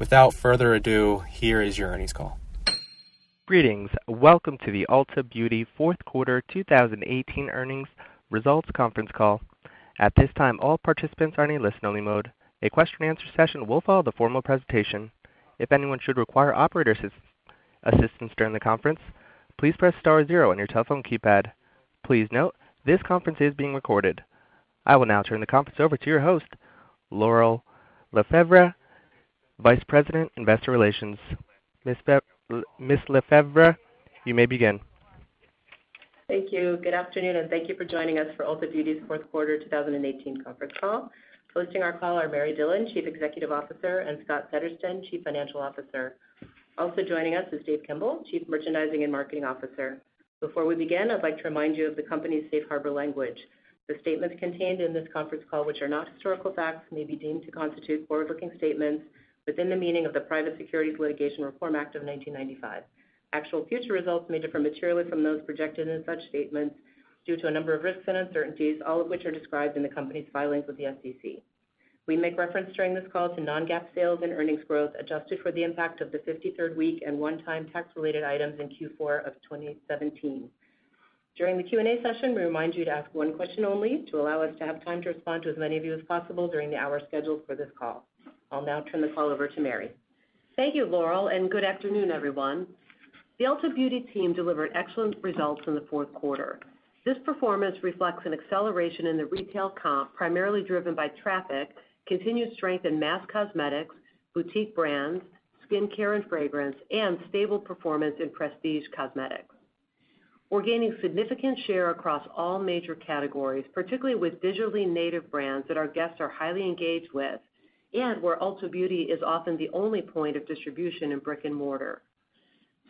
without further ado, here is your earnings call. Greetings. Welcome to the Ulta Beauty fourth quarter 2018 earnings results conference call. At this time, all participants are in a listen-only mode. A question and answer session will follow the formal presentation. If anyone should require operator assistance during the conference, please press star zero on your telephone keypad. Please note, this conference is being recorded. I will now turn the conference over to your host, Laurel Lefevre, Vice President, Investor Relations. Ms. Fe- Ms. Lefevre, you may begin. Thank you. Good afternoon, and thank you for joining us for Ulta Beauty's fourth quarter 2018 conference call. Hosting our call are Mary Dillon, Chief Executive Officer, and Scott Settersten, Chief Financial Officer. Also joining us is Dave Kimbell, Chief Merchandising and Marketing Officer. Before we begin, I'd like to remind you of the company's safe harbor language. The statements contained in this conference call, which are not historical facts, may be deemed to constitute forward-looking statements within the meaning of the Private Securities Litigation Reform Act of 1995. Actual future results may differ materially from those projected in such statements due to a number of risks and uncertainties, all of which are described in the company's filings with the SEC. We make reference during this call to non-GAAP sales and earnings growth, adjusted for the impact of the 53rd week and one-time tax-related items in Q4 of 2017. During the Q&A session, we remind you to ask one question only to allow us to have time to respond to as many of you as possible during the hour scheduled for this call. I'll now turn the call over to Mary. Thank you, Laurel, and good afternoon, everyone. The Ulta Beauty team delivered excellent results in the fourth quarter. This performance reflects an acceleration in the retail comp, primarily driven by traffic continued strength in mass cosmetics, boutique brands, skincare and fragrance, and stable performance in prestige cosmetics. We're gaining significant share across all major categories, particularly with digitally native brands that our guests are highly engaged with, and where Ulta Beauty is often the only point of distribution in brick and mortar.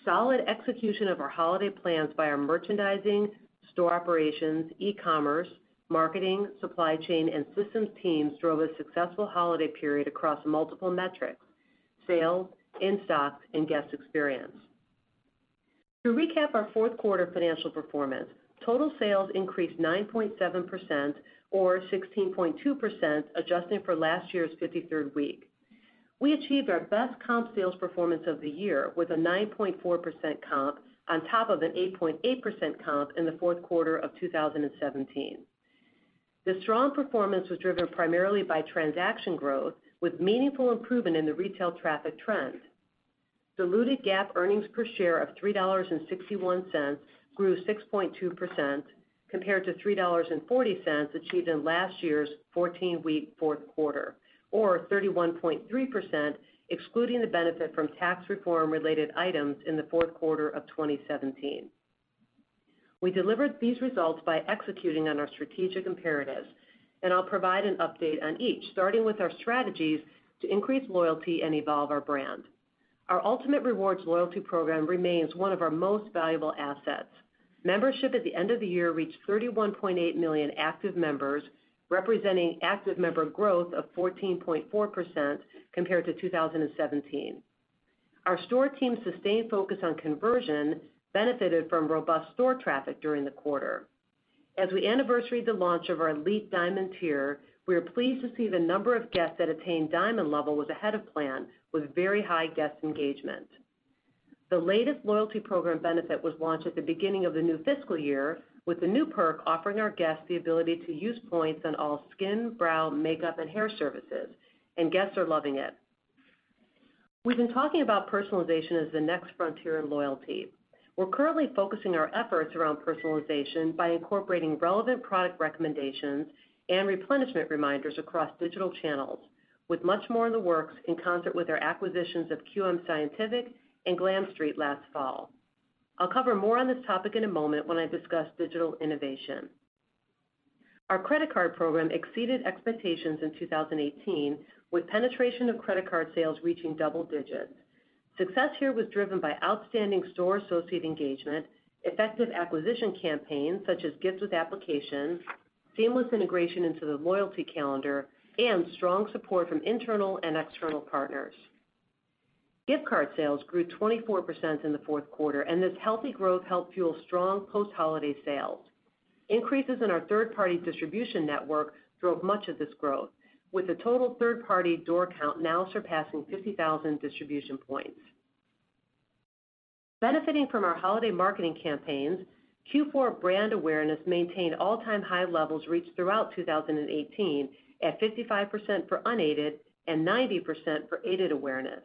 Solid execution of our holiday plans by our merchandising, store operations, e-commerce, marketing, supply chain, and systems teams drove a successful holiday period across multiple metrics, sales, in-stocks, and guest experience. To recap our fourth quarter financial performance, total sales increased 9.7% or 16.2% adjusting for last year's 53rd week. We achieved our best comp sales performance of the year with a 9.4% comp on top of an 8.8% comp in the fourth quarter of 2017. The strong performance was driven primarily by transaction growth, with meaningful improvement in the retail traffic trend. Diluted GAAP earnings per share of $3.61 grew 6.2%, compared to $3.40 achieved in last year's 14-week fourth quarter, or 31.3%, excluding the benefit from tax reform-related items in the fourth quarter of 2017. We delivered these results by executing on our strategic imperatives, and I'll provide an update on each, starting with our strategies to increase loyalty and evolve our brand. Our Ultamate Rewards loyalty program remains one of our most valuable assets. Membership at the end of the year reached 31.8 million active members, representing active member growth of 14.4% compared to 2017. Our store team's sustained focus on conversion benefited from robust store traffic during the quarter. As we anniversary the launch of our Elite Diamond tier, we are pleased to see the number of guests that attained Diamond level was ahead of plan, with very high guest engagement. The latest loyalty program benefit was launched at the beginning of the new fiscal year, with the new perk offering our guests the ability to use points on all skin, brow, makeup, and hair services, and guests are loving it. We've been talking about personalization as the next frontier in loyalty. We're currently focusing our efforts around personalization by incorporating relevant product recommendations and replenishment reminders across digital channels, with much more in the works in concert with our acquisitions of QM Scientific and Glam Street last fall. I'll cover more on this topic in a moment when I discuss digital innovation. Our credit card program exceeded expectations in 2018, with penetration of credit card sales reaching double digits. Success here was driven by outstanding store associate engagement, effective acquisition campaigns such as Gifts with Application, seamless integration into the loyalty calendar, and strong support from internal and external partners. Gift card sales grew 24% in the fourth quarter, and this healthy growth helped fuel strong post-holiday sales. Increases in our third-party distribution network drove much of this growth, with the total third-party door count now surpassing 50,000 distribution points. Benefiting from our holiday marketing campaigns, Q4 brand awareness maintained all-time high levels reached throughout 2018 at 55% for unaided and 90% for aided awareness.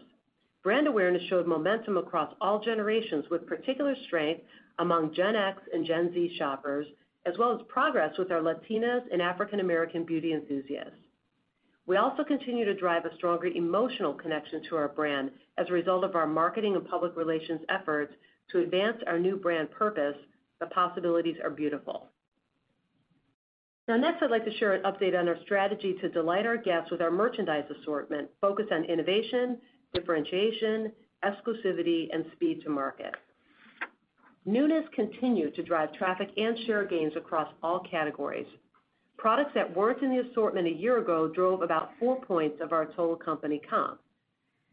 Brand awareness showed momentum across all generations, with particular strength among Gen X and Gen Z shoppers, as well as progress with our Latinas and African American beauty enthusiasts. We also continue to drive a stronger emotional connection to our brand as a result of our marketing and public relations efforts to advance our new brand purpose, "The possibilities are beautiful." Now, next, I'd like to share an update on our strategy to delight our guests with our merchandise assortment focused on innovation, differentiation, exclusivity, and speed to market. Newness continued to drive traffic and share gains across all categories. Products that weren't in the assortment a year ago drove about four points of our total company comp.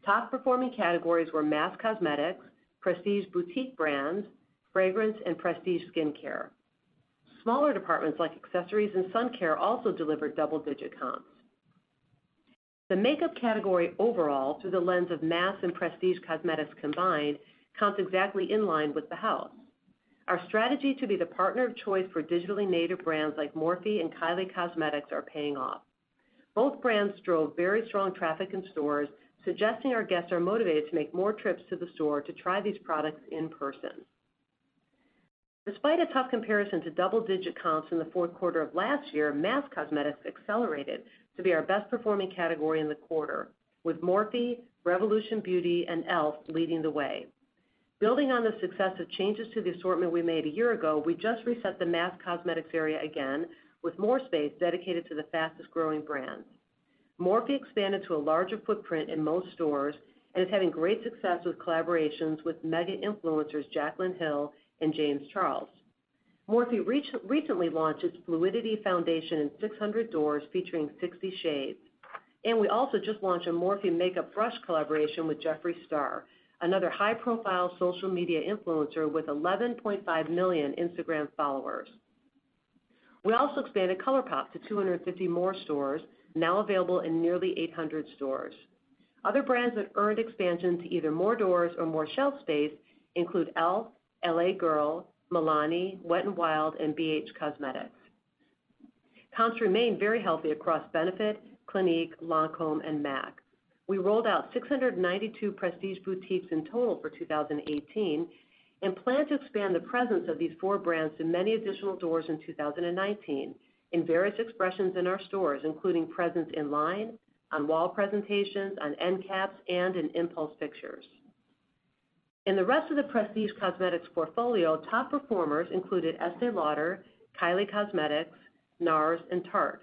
Top-performing categories were mass cosmetics, prestige boutique brands, fragrance, and prestige skincare. Smaller departments like accessories and sun care also delivered double-digit comps. The makeup category overall, through the lens of mass and prestige cosmetics combined, counts exactly in line with the house. Our strategy to be the partner of choice for digitally native brands like Morphe and Kylie Cosmetics are paying off. Both brands drove very strong traffic in stores, suggesting our guests are motivated to make more trips to the store to try these products in person. Despite a tough comparison to double-digit comps in the fourth quarter of last year, mass cosmetics accelerated to be our best-performing category in the quarter, with Morphe, Revolution Beauty, and e.l.f. leading the way. Building on the success of changes to the assortment we made a year ago, we just reset the mass cosmetics area again with more space dedicated to the fastest-growing brands. Morphe expanded to a larger footprint in most stores and is having great success with collaborations with mega influencers Jaclyn Hill and James Charles. Morphe recently launched its Fluidity foundation in 600 doors featuring 60 shades. And we also just launched a Morphe makeup brush collaboration with Jeffree Star, another high-profile social media influencer with 11.5 million Instagram followers. We also expanded ColourPop to 250 more stores, now available in nearly 800 stores. Other brands that earned expansion to either more doors or more shelf space include e.l.f., L.A. Girl, Milani, Wet n Wild, and BH Cosmetics. Comps remain very healthy across Benefit, Clinique, Lancôme, and MAC. We rolled out 692 prestige boutiques in total for 2018 and plan to expand the presence of these four brands to many additional doors in 2019 in various expressions in our stores, including presence in line, on wall presentations, on end caps, and in impulse fixtures. In the rest of the prestige cosmetics portfolio, top performers included Estée Lauder, Kylie Cosmetics, NARS, and Tarte.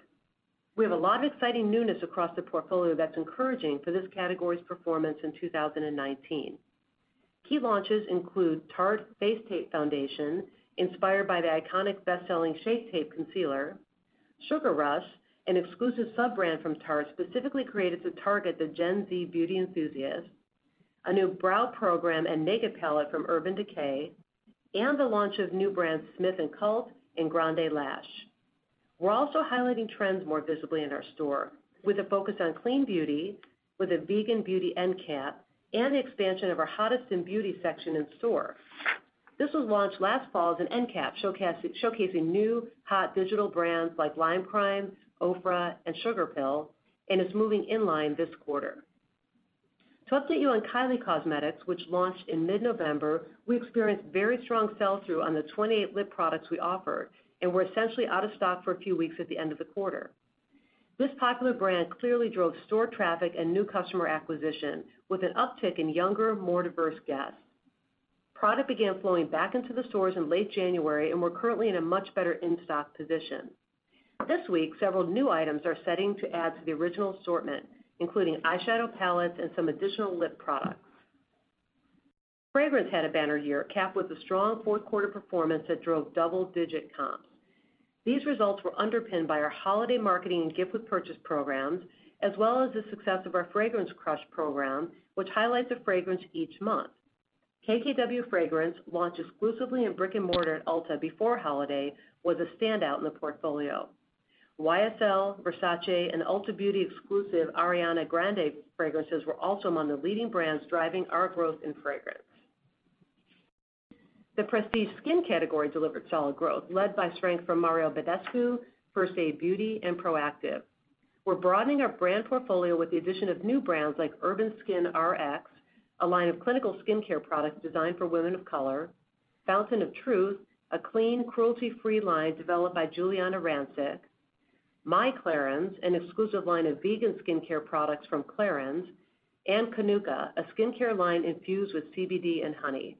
We have a lot of exciting newness across the portfolio that's encouraging for this category's performance in 2019. Key launches include Tarte Face Tape Foundation, inspired by the iconic best-selling Shape Tape Concealer, Sugar Rush, an exclusive sub-brand from Tarte specifically created to target the Gen Z beauty enthusiast, a new brow program and naked palette from Urban Decay, and the launch of new brands Smith & Cult and Grande Lash. We're also highlighting trends more visibly in our store with a focus on clean beauty with a vegan beauty end cap and the expansion of our Hottest in Beauty section in store. This was launched last fall as an end cap, showcasing new hot digital brands like Lime Crime, Ofra, and Sugarpill, and is moving in line this quarter. To update you on Kylie Cosmetics, which launched in mid-November, we experienced very strong sell-through on the 28 lip products we offered, and were essentially out of stock for a few weeks at the end of the quarter. This popular brand clearly drove store traffic and new customer acquisition with an uptick in younger, more diverse guests. Product began flowing back into the stores in late January, and we're currently in a much better in-stock position. This week, several new items are setting to add to the original assortment, including eyeshadow palettes and some additional lip products. Fragrance had a banner year, capped with a strong fourth quarter performance that drove double-digit comps. These results were underpinned by our holiday marketing and gift with purchase programs, as well as the success of our Fragrance Crush program, which highlights a fragrance each month. KKW Fragrance, launched exclusively in brick and mortar at Ulta before holiday, was a standout in the portfolio. YSL, Versace, and Ulta Beauty exclusive Ariana Grande fragrances were also among the leading brands driving our growth in fragrance. The prestige skin category delivered solid growth, led by strength from Mario Badescu, First Aid Beauty, and Proactiv. We're broadening our brand portfolio with the addition of new brands like Urban Skin RX, a line of clinical skincare products designed for women of color, Fountain of Truth, a clean, cruelty-free line developed by Giuliana Rancic, My Clarins, an exclusive line of vegan skincare products from Clarins, and Kanuka, a skincare line infused with CBD and honey.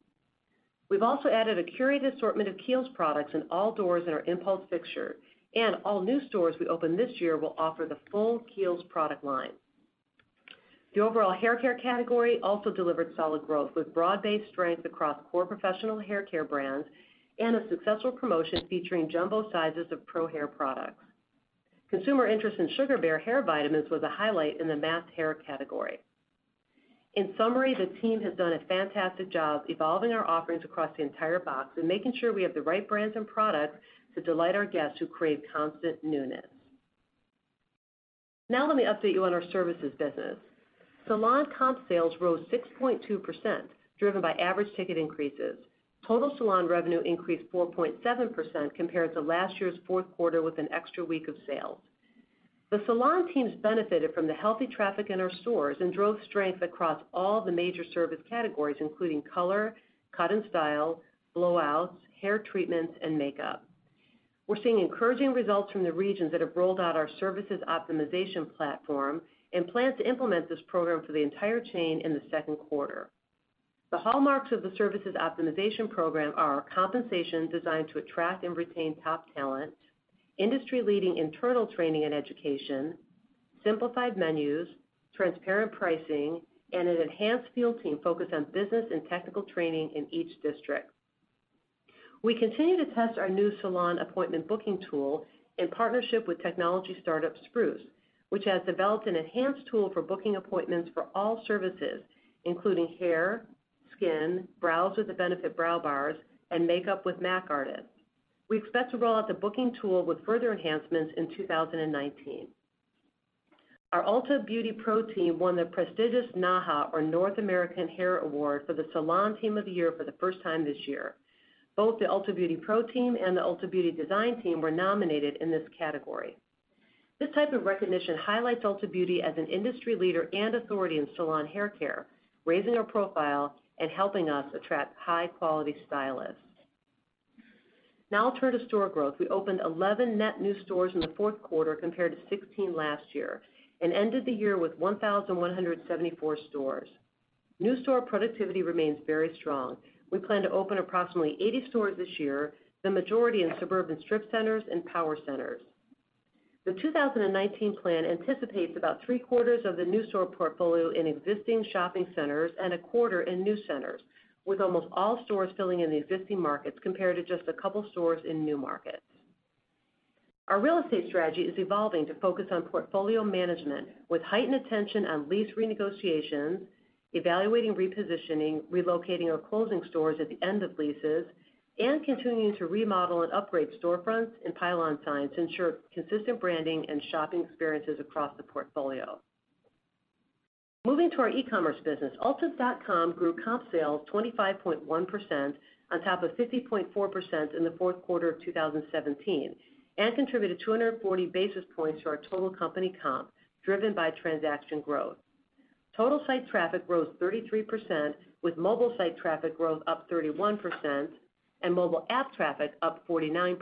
We've also added a curated assortment of Kiehl's products in all doors in our impulse fixture, and all new stores we open this year will offer the full Kiehl's product line. The overall hair care category also delivered solid growth, with broad-based strength across core professional hair care brands and a successful promotion featuring jumbo sizes of pro hair products. Consumer interest in Sugar Bear hair vitamins was a highlight in the mass hair category. In summary, the team has done a fantastic job evolving our offerings across the entire box and making sure we have the right brands and products to delight our guests who crave constant newness. Now let me update you on our services business. Salon comp sales rose 6.2%, driven by average ticket increases. Total salon revenue increased 4.7% compared to last year's fourth quarter with an extra week of sales. The salon teams benefited from the healthy traffic in our stores and drove strength across all the major service categories, including color, cut and style, blowouts, hair treatments, and makeup. We're seeing encouraging results from the regions that have rolled out our services optimization platform and plan to implement this program for the entire chain in the second quarter. The hallmarks of the services optimization program are compensation designed to attract and retain top talent, industry-leading internal training and education, simplified menus, transparent pricing, and an enhanced field team focused on business and technical training in each district. We continue to test our new salon appointment booking tool in partnership with technology startup Spruce, which has developed an enhanced tool for booking appointments for all services, including hair, skin, brows with the Benefit Brow Bars, and makeup with MAC artists. We expect to roll out the booking tool with further enhancements in 2019. Our Ulta Beauty Pro team won the prestigious NAHA, or North American Hair Award, for the Salon Team of the Year for the first time this year. Both the Ulta Beauty Pro team and the Ulta Beauty Design team were nominated in this category. This type of recognition highlights Ulta Beauty as an industry leader and authority in salon hair care, raising our profile and helping us attract high-quality stylists. Now I'll turn to store growth. We opened 11 net new stores in the fourth quarter compared to 16 last year and ended the year with 1,174 stores. New store productivity remains very strong. We plan to open approximately 80 stores this year, the majority in suburban strip centers and power centers. The 2019 plan anticipates about three-quarters of the new store portfolio in existing shopping centers and a quarter in new centers, with almost all stores filling in the existing markets compared to just a couple stores in new markets. Our real estate strategy is evolving to focus on portfolio management with heightened attention on lease renegotiations, evaluating repositioning, relocating or closing stores at the end of leases, and continuing to remodel and upgrade storefronts and pylon signs to ensure consistent branding and shopping experiences across the portfolio. Moving to our e-commerce business, ulta.com grew comp sales 25.1% on top of 50.4% in the fourth quarter of 2017 and contributed 240 basis points to our total company comp, driven by transaction growth. Total site traffic rose 33%, with mobile site traffic growth up 31% and mobile app traffic up 49%.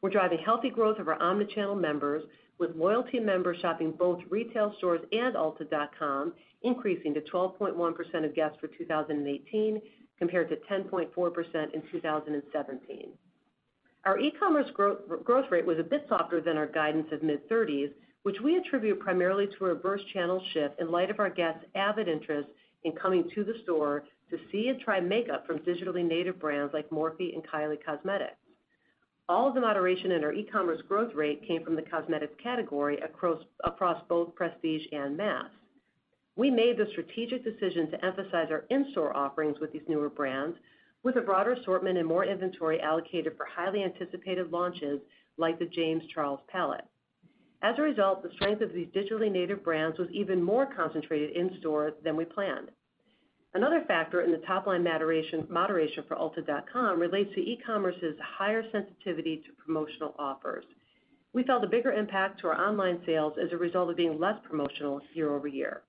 We're driving healthy growth of our omni-channel members, with loyalty members shopping both retail stores and ulta.com increasing to 12.1% of guests for 2018 compared to 10.4% in 2017. Our e-commerce growth rate was a bit softer than our guidance of mid-30s, which we attribute primarily to a reverse channel shift in light of our guests' avid interest in coming to the store to see and try makeup from digitally native brands like Morphe and Kylie Cosmetics. All of the moderation in our e-commerce growth rate came from the cosmetics category across both prestige and mass. We made the strategic decision to emphasize our in-store offerings with these newer brands with a broader assortment and more inventory allocated for highly anticipated launches like the James Charles palette. As a result, the strength of these digitally native brands was even more concentrated in store than we planned. Another factor in the top-line moderation for ulta.com relates to e-commerce's higher sensitivity to promotional offers. We felt a bigger impact to our online sales as a result of being less promotional year-over-year.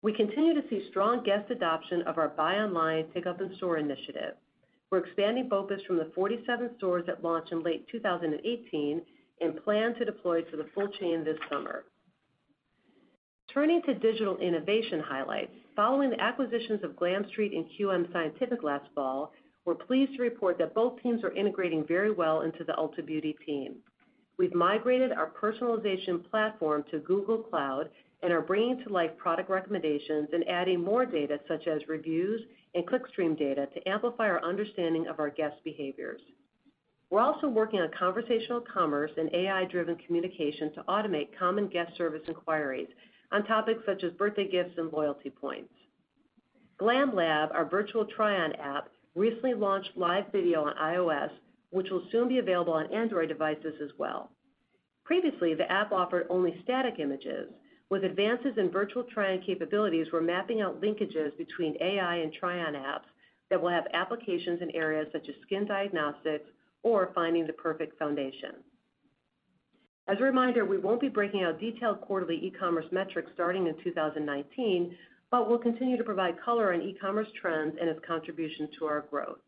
We continue to see strong guest adoption of our buy online, pickup in store initiative. We're expanding BOPIS from the 47 stores that launched in late 2018 and plan to deploy to the full chain this summer. Turning to digital innovation highlights, following the acquisitions of Glam Street and QM Scientific last fall, we're pleased to report that both teams are integrating very well into the Ulta Beauty team. We've migrated our personalization platform to Google Cloud and are bringing to life product recommendations and adding more data such as reviews and clickstream data to amplify our understanding of our guests' behaviors. We're also working on conversational commerce and AI-driven communication to automate common guest service inquiries on topics such as birthday gifts and loyalty points. GlamLab, our virtual try-on app, recently launched live video on iOS, which will soon be available on Android devices as well. Previously, the app offered only static images. With advances in virtual try-on capabilities, we're mapping out linkages between AI and try-on apps that will have applications in areas such as skin diagnostics or finding the perfect foundation. As a reminder, we won't be breaking out detailed quarterly e-commerce metrics starting in 2019, but we'll continue to provide color on e-commerce trends and its contribution to our growth.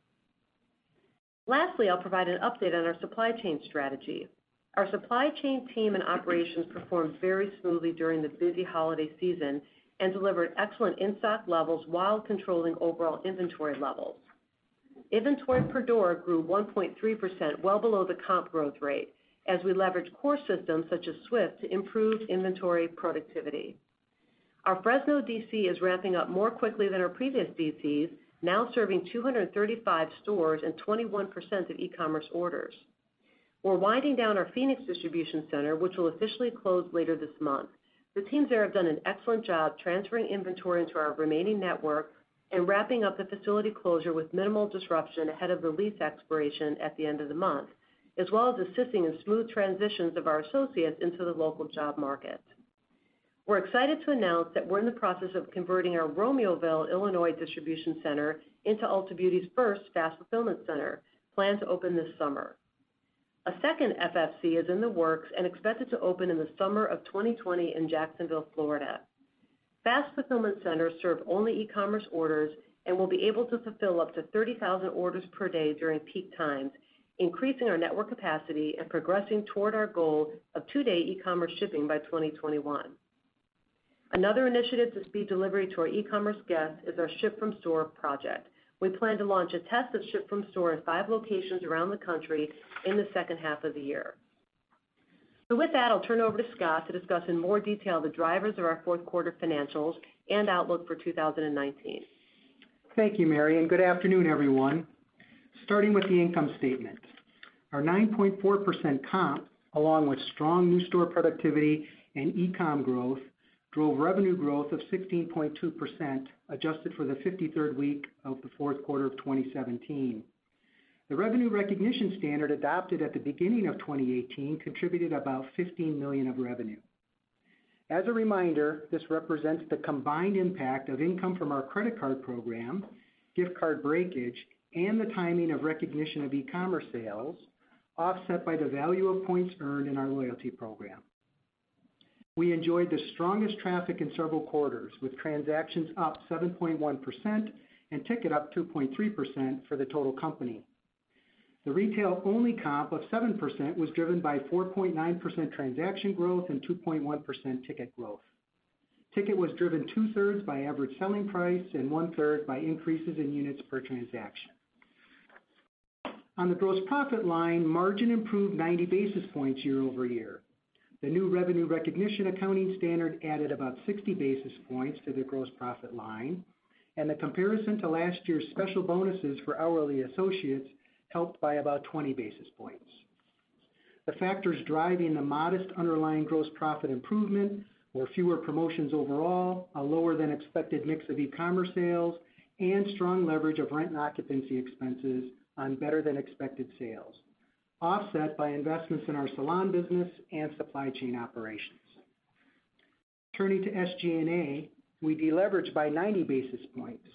Lastly, I'll provide an update on our supply chain strategy. Our supply chain team and operations performed very smoothly during the busy holiday season and delivered excellent in-stock levels while controlling overall inventory levels. Inventory per door grew 1.3%, well below the comp growth rate, as we leverage core systems such as SWIFT to improve inventory productivity. Our Fresno DC is ramping up more quickly than our previous DCs, now serving 235 stores and 21% of e-commerce orders. We're winding down our Phoenix distribution center, which will officially close later this month. The teams there have done an excellent job transferring inventory into our remaining network and wrapping up the facility closure with minimal disruption ahead of the lease expiration at the end of the month, as well as assisting in smooth transitions of our associates into the local job market. We're excited to announce that we're in the process of converting our Romeoville, Illinois, distribution center into Ulta Beauty's first fast fulfillment center, planned to open this summer. A second FFC is in the works and expected to open in the summer of 2020 in Jacksonville, Florida. Fast fulfillment centers serve only e-commerce orders and will be able to fulfill up to 30,000 orders per day during peak times, increasing our network capacity and progressing toward our goal of two-day e-commerce shipping by 2021. Another initiative to speed delivery to our e-commerce guests is our ship from store project. We plan to launch a test of ship from store in five locations around the country in the second half of the year. With that, I'll turn over to Scott to discuss in more detail the drivers of our fourth quarter financials and outlook for 2019. Thank you, Mary, and good afternoon, everyone. Starting with the income statement. Our 9.4% comp, along with strong new store productivity and e-com growth, drove revenue growth of 16.2%, adjusted for the 53rd week of the fourth quarter of 2017. The revenue recognition standard adopted at the beginning of 2018 contributed about 15 million of revenue. As a reminder, this represents the combined impact of income from our credit card program, gift card breakage, and the timing of recognition of e-commerce sales, offset by the value of points earned in our loyalty program. We enjoyed the strongest traffic in several quarters, with transactions up 7.1% and ticket up 2.3% for the total company. The retail-only comp of 7% was driven by 4.9% transaction growth and 2.1% ticket growth. Ticket was driven two-thirds by average selling price and one-third by increases in units per transaction. On the gross profit line, margin improved 90 basis points year-over-year. The new revenue recognition accounting standard added about 60 basis points to the gross profit line, and the comparison to last year's special bonuses for hourly associates helped by about 20 basis points. The factors driving the modest underlying gross profit improvement were fewer promotions overall, a lower than expected mix of e-commerce sales, and strong leverage of rent and occupancy expenses on better than expected sales, offset by investments in our salon business and supply chain operations. Turning to SG&A, we deleveraged by 90 basis points,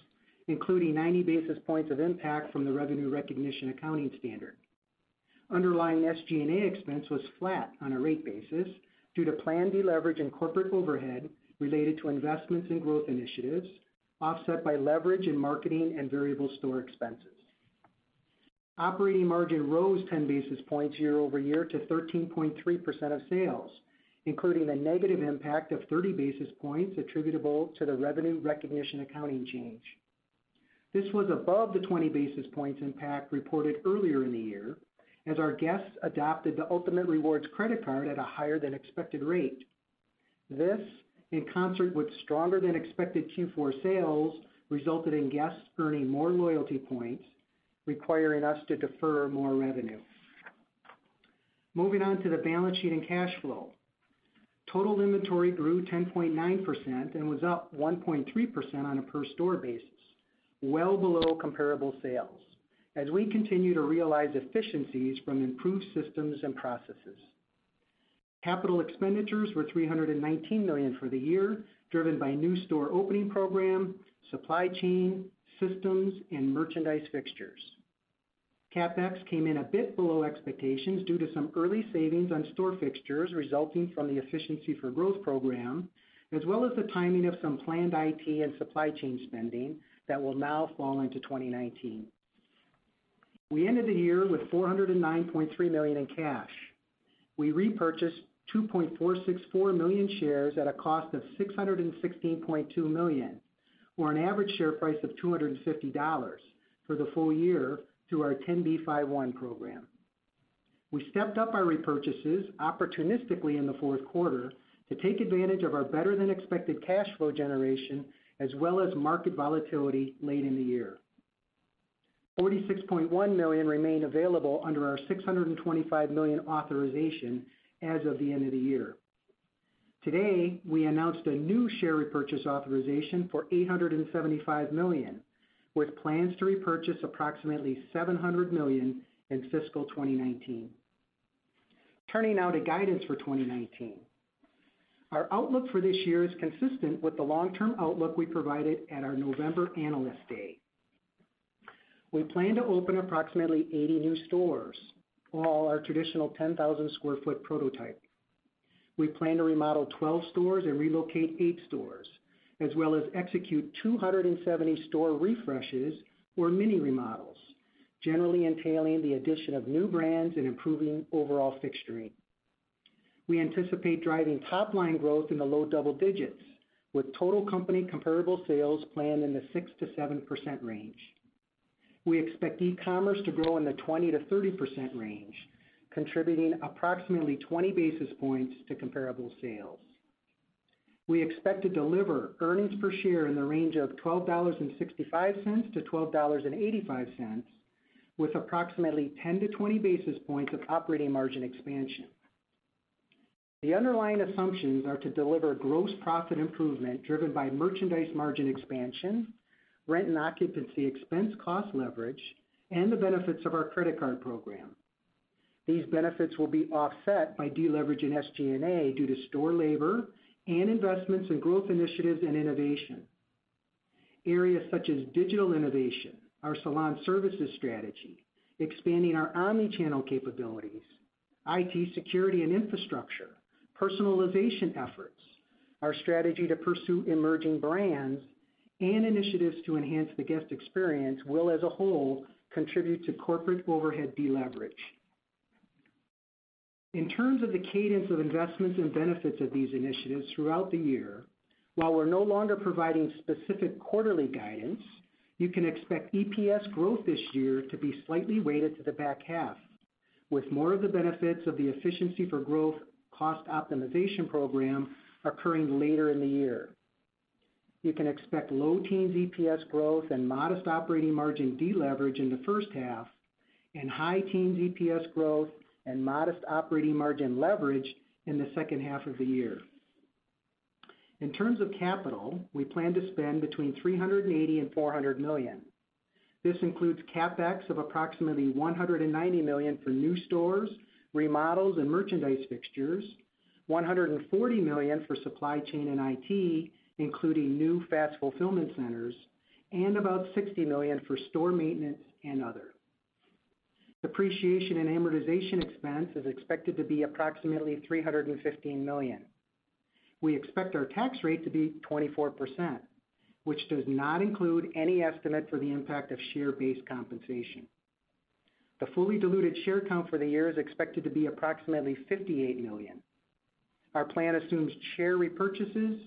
including 90 basis points of impact from the revenue recognition accounting standard. Underlying SG&A expense was flat on a rate basis due to planned deleverage in corporate overhead related to investments in growth initiatives, offset by leverage in marketing and variable store expenses. Operating margin rose 10 basis points year-over-year to 13.3% of sales, including a negative impact of 30 basis points attributable to the revenue recognition accounting change. This was above the 20 basis points impact reported earlier in the year, as our guests adopted the Ultamate Rewards credit card at a higher than expected rate. This, in concert with stronger than expected Q4 sales, resulted in guests earning more loyalty points, requiring us to defer more revenue. Moving on to the balance sheet and cash flow. Total inventory grew 10.9% and was up 1.3% on a per store basis, well below comparable sales, as we continue to realize efficiencies from improved systems and processes. Capital expenditures were 319 million for the year, driven by new store opening program, supply chain, systems, and merchandise fixtures. CapEx came in a bit below expectations due to some early savings on store fixtures resulting from the Efficiency for Growth program, as well as the timing of some planned IT and supply chain spending that will now fall into 2019. We ended the year with 409.3 million in cash. We repurchased 2.464 million shares at a cost of $616.2 million, or an average share price of $250 for the full year through our 10b5-1 program. We stepped up our repurchases opportunistically in the fourth quarter to take advantage of our better than expected cash flow generation, as well as market volatility late in the year. 46.1 million remain available under our 625 million authorization as of the end of the year. Today, we announced a new share repurchase authorization for 875 million, with plans to repurchase approximately 700 million in fiscal 2019. Turning now to guidance for 2019. Our outlook for this year is consistent with the long-term outlook we provided at our November Analyst Day. We plan to open approximately 80 new stores, all our traditional 10,000 sq ft prototype. We plan to remodel 12 stores and relocate eight stores, as well as execute 270 store refreshes or mini remodels, generally entailing the addition of new brands and improving overall fixturing. We anticipate driving top-line growth in the low double digits, with total company comparable sales planned in the 6%-7% range. We expect e-commerce to grow in the 20%-30% range, contributing approximately 20 basis points to comparable sales. We expect to deliver earnings per share in the range of $12.65-$12.85, with approximately 10-20 basis points of operating margin expansion. The underlying assumptions are to deliver gross profit improvement driven by merchandise margin expansion, rent and occupancy expense cost leverage, and the benefits of our credit card program. These benefits will be offset by deleverage in SG&A due to store labor and investments in growth initiatives and innovation. Areas such as digital innovation, our salon services strategy, expanding our omni-channel capabilities, IT security and infrastructure, personalization efforts, our strategy to pursue emerging brands, and initiatives to enhance the guest experience will, as a whole, contribute to corporate overhead deleverage. In terms of the cadence of investments and benefits of these initiatives throughout the year, while we're no longer providing specific quarterly guidance, you can expect EPS growth this year to be slightly weighted to the back half, with more of the benefits of the Efficiency for Growth cost optimization program occurring later in the year. You can expect low teens EPS growth and modest operating margin deleverage in the first half, and high teens EPS growth and modest operating margin leverage in the second half of the year. In terms of capital, we plan to spend between $380 million and $400 million. This includes CapEx of approximately 190 million for new stores, remodels, and merchandise fixtures, 140 million for supply chain and IT, including new fast fulfillment centers, and about 60 million for store maintenance and other. Depreciation and amortization expense is expected to be approximately $315 million. We expect our tax rate to be 24%, which does not include any estimate for the impact of share-based compensation. The fully diluted share count for the year is expected to be approximately 58 million. Our plan assumes share repurchases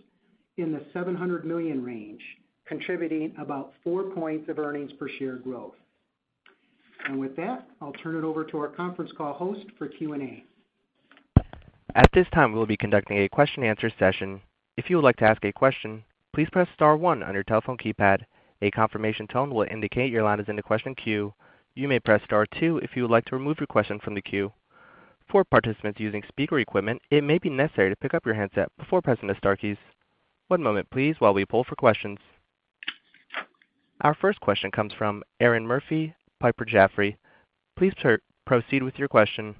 in the 700 million range, contributing about 4 points of earnings per share growth. And with that, I'll turn it over to our conference call host for Q&A. At this time, we'll be conducting a question and answer session. If you would like to ask a question, please press star one on your telephone keypad. A confirmation tone will indicate your line is in the question queue. You may press star two if you would like to remove your question from the queue. For participants using speaker equipment, it may be necessary to pick up your handset before pressing the star keys. One moment please while we poll for questions. Our first question comes from Erinn Murphy, Piper Jaffray. Please proceed with your question.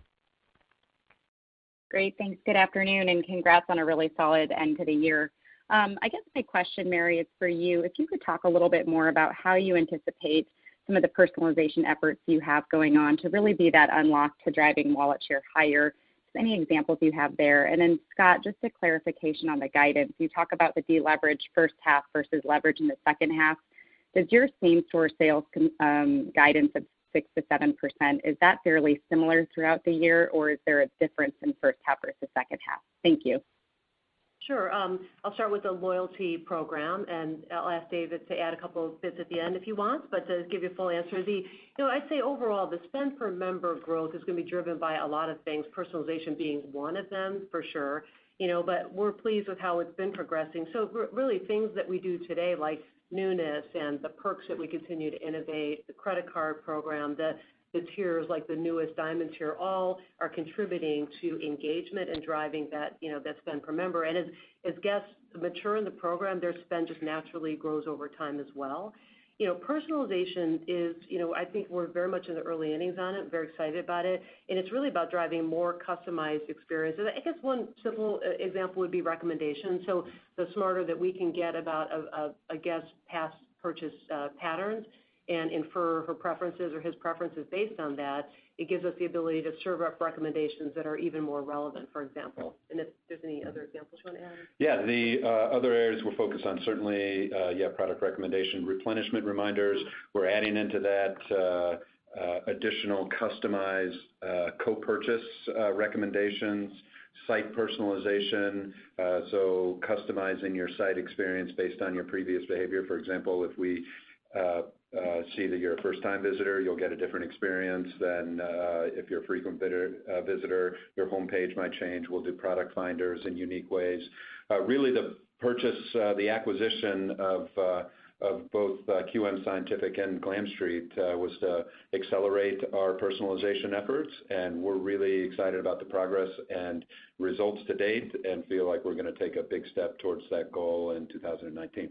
Great. Thanks. Good afternoon, and congrats on a really solid end to the year. Um, I guess my question, Mary, is for you. If you could talk a little bit more about how you anticipate some of the personalization efforts you have going on to really be that unlock to driving wallet share higher. Just any examples you have there. And then Scott, just a clarification on the guidance. You talk about the deleverage first half versus leverage in the second half. Does your same-store sales um, guidance of 6%-7%, is that fairly similar throughout the year, or is there a difference in first half versus second half? Thank you. Sure. Um, I'll start with the loyalty program, and I'll ask David to add a couple of bits at the end if he wants. But to give you a full answer, you know, I'd say overall, the spend per member growth is gonna be driven by a lot of things, personalization being one of them for sure. You know, but we're pleased with how it's been progressing. So really things that we do today, like newness and the perks that we continue to innovate, the credit card program, the tiers like the newest Diamond tier, all are contributing to engagement and driving that, you know, that spend per member. And as guests mature in the program, their spend just naturally grows over time as well. You know, personalization is, you know, I think we're very much in the early innings on it, very excited about it, and it's really about driving more customized experiences. I guess one simple uh, example would be recommendations. So the smarter that we can get about a guest's past purchase uh, patterns and infer her preferences or his preferences based on that, it gives us the ability to serve up recommendations that are even more relevant, for example. And if there's any other examples you wanna add. Yeah. The uh, other areas we're focused on, certainly, uh, yeah, product recommendation, replenishment reminders. We're adding into that uh, additional customized co-purchase recommendations, site personalization, so customizing your site experience based on your previous behavior. For example, if we see that you're a first-time visitor, you'll get a different experience than uh, if you're a frequent uh, visitor. Your homepage might change. We'll do product finders in unique ways. Uh, really the purchase, the acquisition of uh of both QM Scientific and Glam Street was to accelerate our personalization efforts, and we're really excited about the progress and results to date and feel like we're gonna take a big step towards that goal in 2019.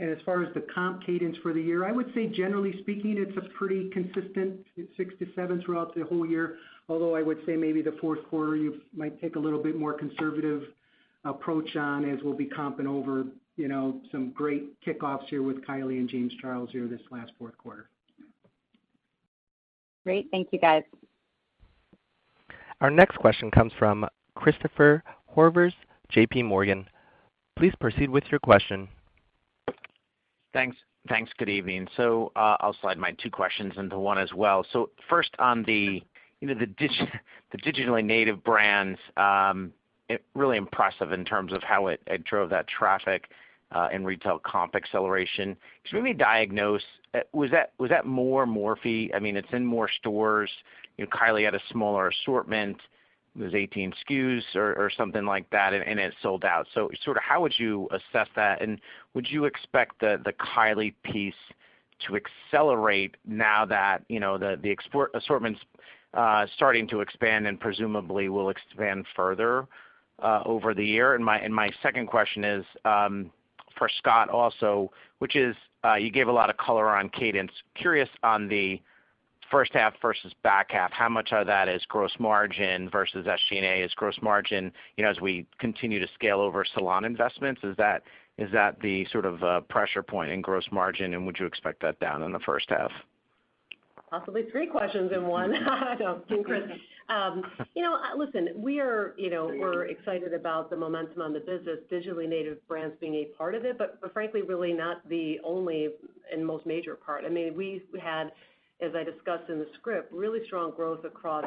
And as far as the comp cadence for the year, I would say generally speaking, it's a pretty consistent 6%-7% throughout the whole year. Although I would say maybe the fourth quarter, you might take a little bit more conservative approach on as we'll be comping over, you know, some great kickoffs here with Kylie and James Charles here this last fourth quarter. Great. Thank you, guys. Our next question comes from Christopher Horvers, JPMorgan. Please proceed with your question. Thanks. Thanks. Good evening. So, uh, I'll slide my two questions into one as well. So First on the, you know, the digitally native brands, um, really impressive in terms of how it drove that traffic uh, and retail comp acceleration. Could you maybe diagnose, uh, was that more Morphe? I mean, it's in more stores. Kylie had a smaller assortment. Was 18 SKUs or something like that, and it sold out. So sort of how would you assess that? And would you expect the Kylie piece to accelerate now that, you know, the the export assortment's uh, starting to expand and presumably will expand further uh, over the year? And my second question is um, for Scott also, which is, uh, you gave a lot of color on cadence. Curious on the first half versus back half, how much of that is gross margin versus SG&A? Is gross margin, you know, as we continue to scale over salon investments, is that is that the sort of uh, pressure point in gross margin, and would you expect that down in the first half? Possibly three questions in one. No, Chris. Um, you know, uh, listen, we are, you know, we're excited about the momentum on the business, digitally native brands being a part of it, but frankly, really not the only and most major part. I mean, we had, as I discussed in the script, really strong growth across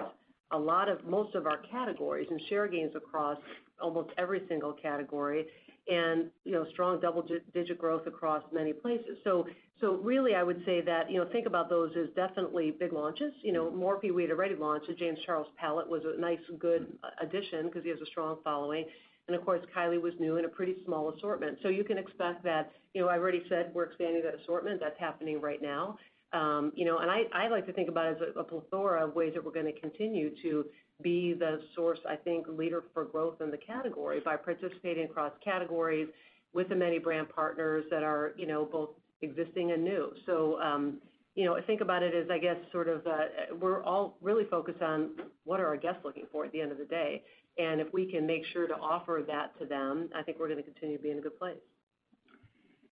a lot of most of our categories and share gains across almost every single category and, you know, strong double-digit growth across many places. So so really, I would say that, you know, think about those as definitely big launches. You know, Morphe, we had already launched. The James Charles palette was a nice, good addition because he has a strong following. And of course, Kylie was new and a pretty small assortment. So you can expect that, you know, I already said we're expanding that assortment. That's happening right now. Um, you know, and I like to think about it as a plethora of ways that we're gonna continue to be the source, I think, leader for growth in the category by participating across categories with the many brand partners that are, you know, both existing and new. So, um, you know, think about it as, I guess, sort of, uh, we're all really focused on what are our guests looking for at the end of the day. And if we can make sure to offer that to them, I think we're gonna continue to be in a good place.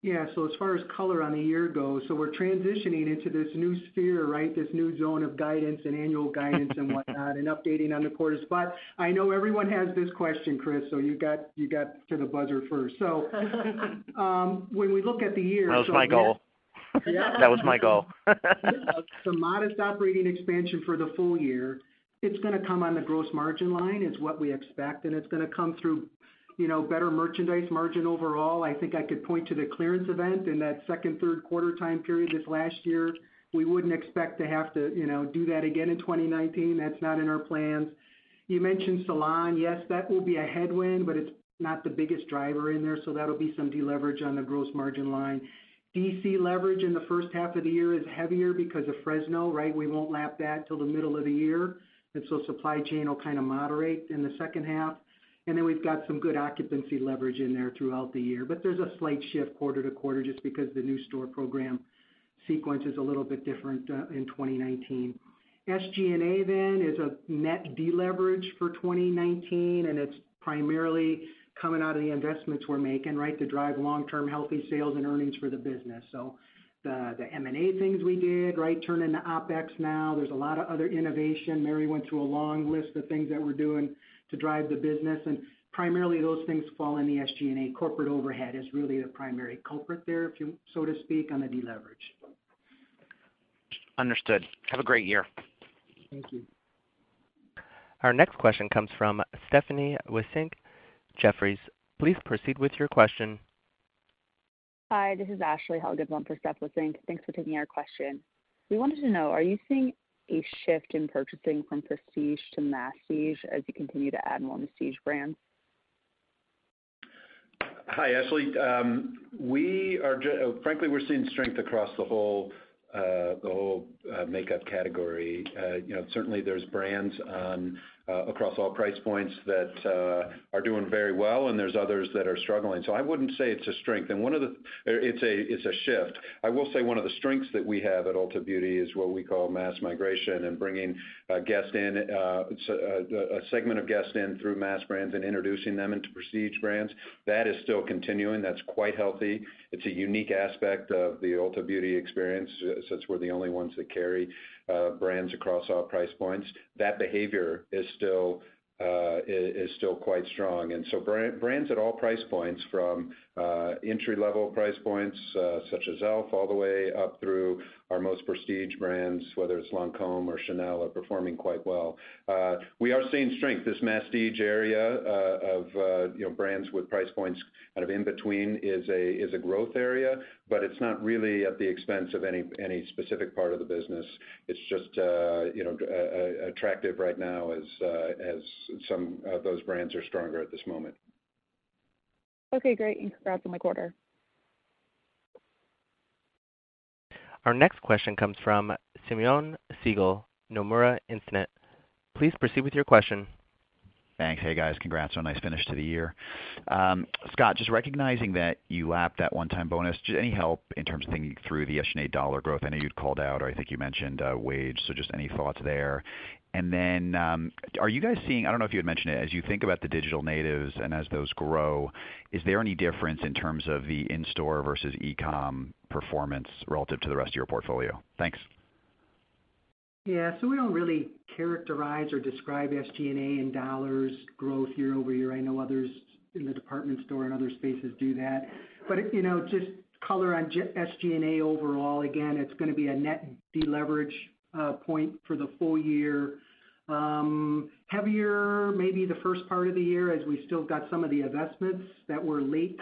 Yeah. So as far as color on the year goes, so we're transitioning into this new sphere, right? This new zone of guidance and annual guidance and whatnot, and updating on the quarters. But I know everyone has this question, Chris, so you got you got to the buzzer first. Um, when we look at the year. That was my goal. Yeah. That was my goal. Some modest operating expansion for the full year. It's gonna come on the gross margin line, is what we expect, and it's gonna come through, you know, better merchandise margin overall. I think I could point to the clearance event in that second, third quarter time period this last year. We wouldn't expect to have to, you know, do that again in 2019. That's not in our plans. You mentioned salon. Yes, that will be a headwind, but it's not the biggest driver in there, so that'll be some deleverage on the gross margin line. DC leverage in the first half of the year is heavier because of Fresno, right? We won't lap that till the middle of the year. And so supply chain will kind of moderate in the second half. Then we've got some good occupancy leverage in there throughout the year. But there's a slight shift quarter to quarter just because the new store program sequence is a little bit different uh, in 2019. SG&A then is a net deleverage for 2019, and it's primarily coming out of the investments we're making, right, to drive long-term healthy sales and earnings for the business. So the M&A things we did, right, turn into OpEx now. There's a lot of other innovation. Mary went through a long list of things that we're doing to drive the business, and primarily those things fall in the SG&A. Corporate overhead is really the primary culprit there, if you so to speak, on the deleverage. Understood. Have a great year. Thank you. Our next question comes from Stephanie Wissink, Jefferies. Please proceed with your question. Hi, this is Ashley Helgans for Steph Wissink. Thanks for taking our question. We wanted to know, are you seeing a shift in purchasing from prestige to masstige as you continue to add more masstige brands? Hi, Ashley. Um, we are, uh, frankly, we're seeing strength across the whole uh, uh, makeup category. You know, certainly there's brands Uh, across all price points that uh, are doing very well, and there's others that are struggling. So I wouldn't say it's a strength. And one of the uh, it's a it's a shift. I will say one of the strengths that we have at Ulta Beauty is what we call mass migration and bringing a guest in, a segment of guests in through mass brands and introducing them into prestige brands. That is still continuing. That's quite healthy. It's a unique aspect of the Ulta Beauty experience, since we're the only ones that carry brands across all price points. That behavior is still is still quite strong. And so brands at all price points from Uh, entry-level price points uh, such as e.l.f. all the way up through our most prestige brands, whether it's Lancôme or Chanel, are performing quite well. Uh, we are seeing strength. This masstige area of you know brands with price points kind of in between is a is a growth area, but it's not really at the expense of any specific part of the business. It's just you know attractive right now as as some of those brands are stronger at this moment. Okay, great. And congrats on the quarter. Our next question comes from Simeon Siegel, Nomura Instinet. Please proceed with your question. Thanks. Hey, guys. Congrats on a nice finish to the year. Um, Scott, just recognizing that you lapped that one-time bonus, just any help in terms of thinking through the SG&A dollar growth? I know you'd called out, or I think you mentioned, uh, wage, so just any thoughts there. And then, um, are you guys seeing, I don't know if you had mentioned it, as you think about the digital natives and as those grow, is there any difference in terms of the in-store versus e-com performance relative to the rest of your portfolio? Thanks. Yeah. So we don't really characterize or describe SG&A in dollars growth year-over-year. I know others in the department store and other spaces do that. But, you know, just color on SG&A overall, again, it's gonna be a net deleverage uh, point for the full year. Um, heavier maybe the first part of the year as we still got some of the investments that were late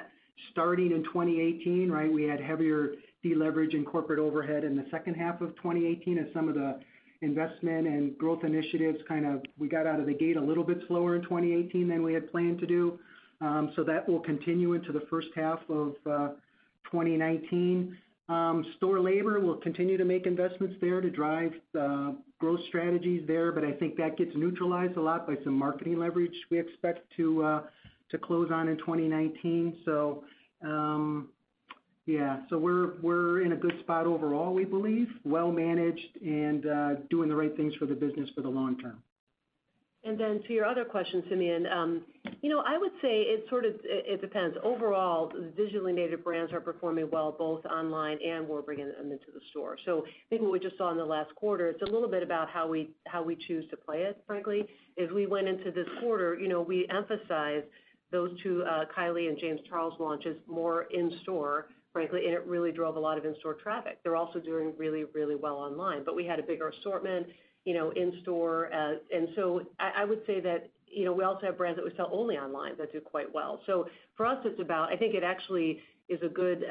starting in 2018, right? We had heavier deleverage in corporate overhead in the second half of 2018 as some of the investment and growth initiatives kind of we got out of the gate a little bit slower in 2018 than we had planned to do. Um so that will continue into the first half of uh, 2019. Um, store labor, we'll continue to make investments there to drive uh, growth strategies there, but I think that gets neutralized a lot by some marketing leverage we expect to uh, close on in 2019. We're we're in a good spot overall, we believe, well managed and uh, doing the right things for the business for the long term. And then to your other question, Simeon, um, you know, I would say it sort of it depends. Overall, digitally native brands are performing well, both online and we're bringing them into the store. So I think what we just saw in the last quarter, it's a little bit about how we choose to play it, frankly. As we went into this quarter, you know, we emphasized those two, uh, Kylie and James Charles launches more in store, frankly, and it really drove a lot of in-store traffic. They're also doing really, really well online. But we had a bigger assortment, you know, in store. Uh and so I would say that, you know, we also have brands that we sell only online that do quite well. So for us, it's about, I think it actually is a good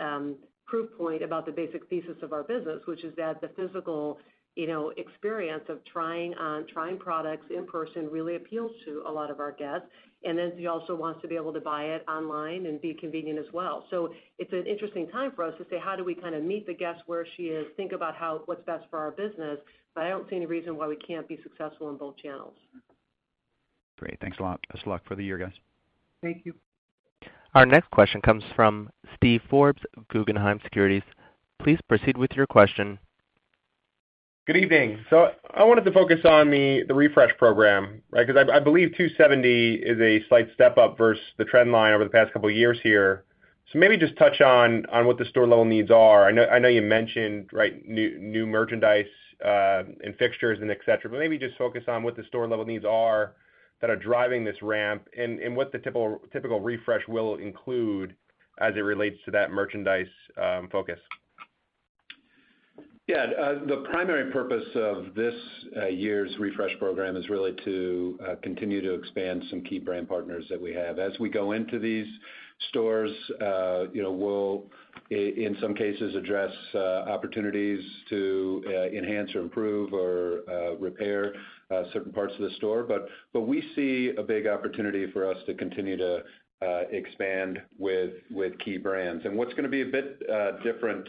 proof point about the basic thesis of our business, which is that the physical, you know, experience of trying on trying products in person really appeals to a lot of our guests. He also wants to be able to buy it online and be convenient as well. So it's an interesting time for us to say, how do we kinda meet the guest where she is, think about what's best for our business, but I don't see any reason why we can't be successful in both channels. Great. Thanks a lot. Best of luck for the year, guys. Thank you. Our next question comes from Steve Forbes, Guggenheim Securities. Please proceed with your question. Good evening. So I wanted to focus on the refresh program, right? 'Cause I I believe 270 is a slight step up versus the trend line over the past couple of years here. So maybe just touch on on what the store level needs are. I know I know you mentioned, right, new merchandise uh, and fixtures and et cetera, but maybe just focus on what the store level needs are that are driving this ramp and and what the typical typical refresh will include as it relates to that merchandise um, focus. Yeah. Uh, the primary purpose of this uh, year's refresh program is really to uh, continue to expand some key brand partners that we have. As we go into these stores, you know, we'll in some cases address opportunities to enhance or improve or repair certain parts of the store. But but we see a big opportunity for us to continue to expand with with key brands. And what's gonna be a bit different,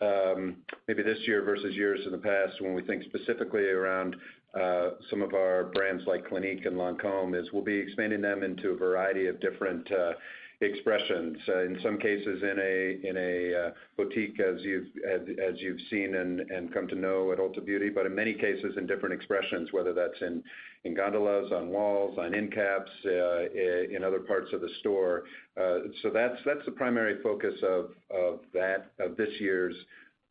Um, maybe this year versus years in the past when we think specifically around uh, some of our brands like Clinique and Lancôme, is we'll be expanding them into a variety of different uh, expressions. In some cases in a uh, boutique as you've seen and come to know at Ulta Beauty, but in many cases in different expressions, whether that's in gondolas, on walls, on end caps, uh, uh, in other parts of the store. So that's that's the primary focus of this year's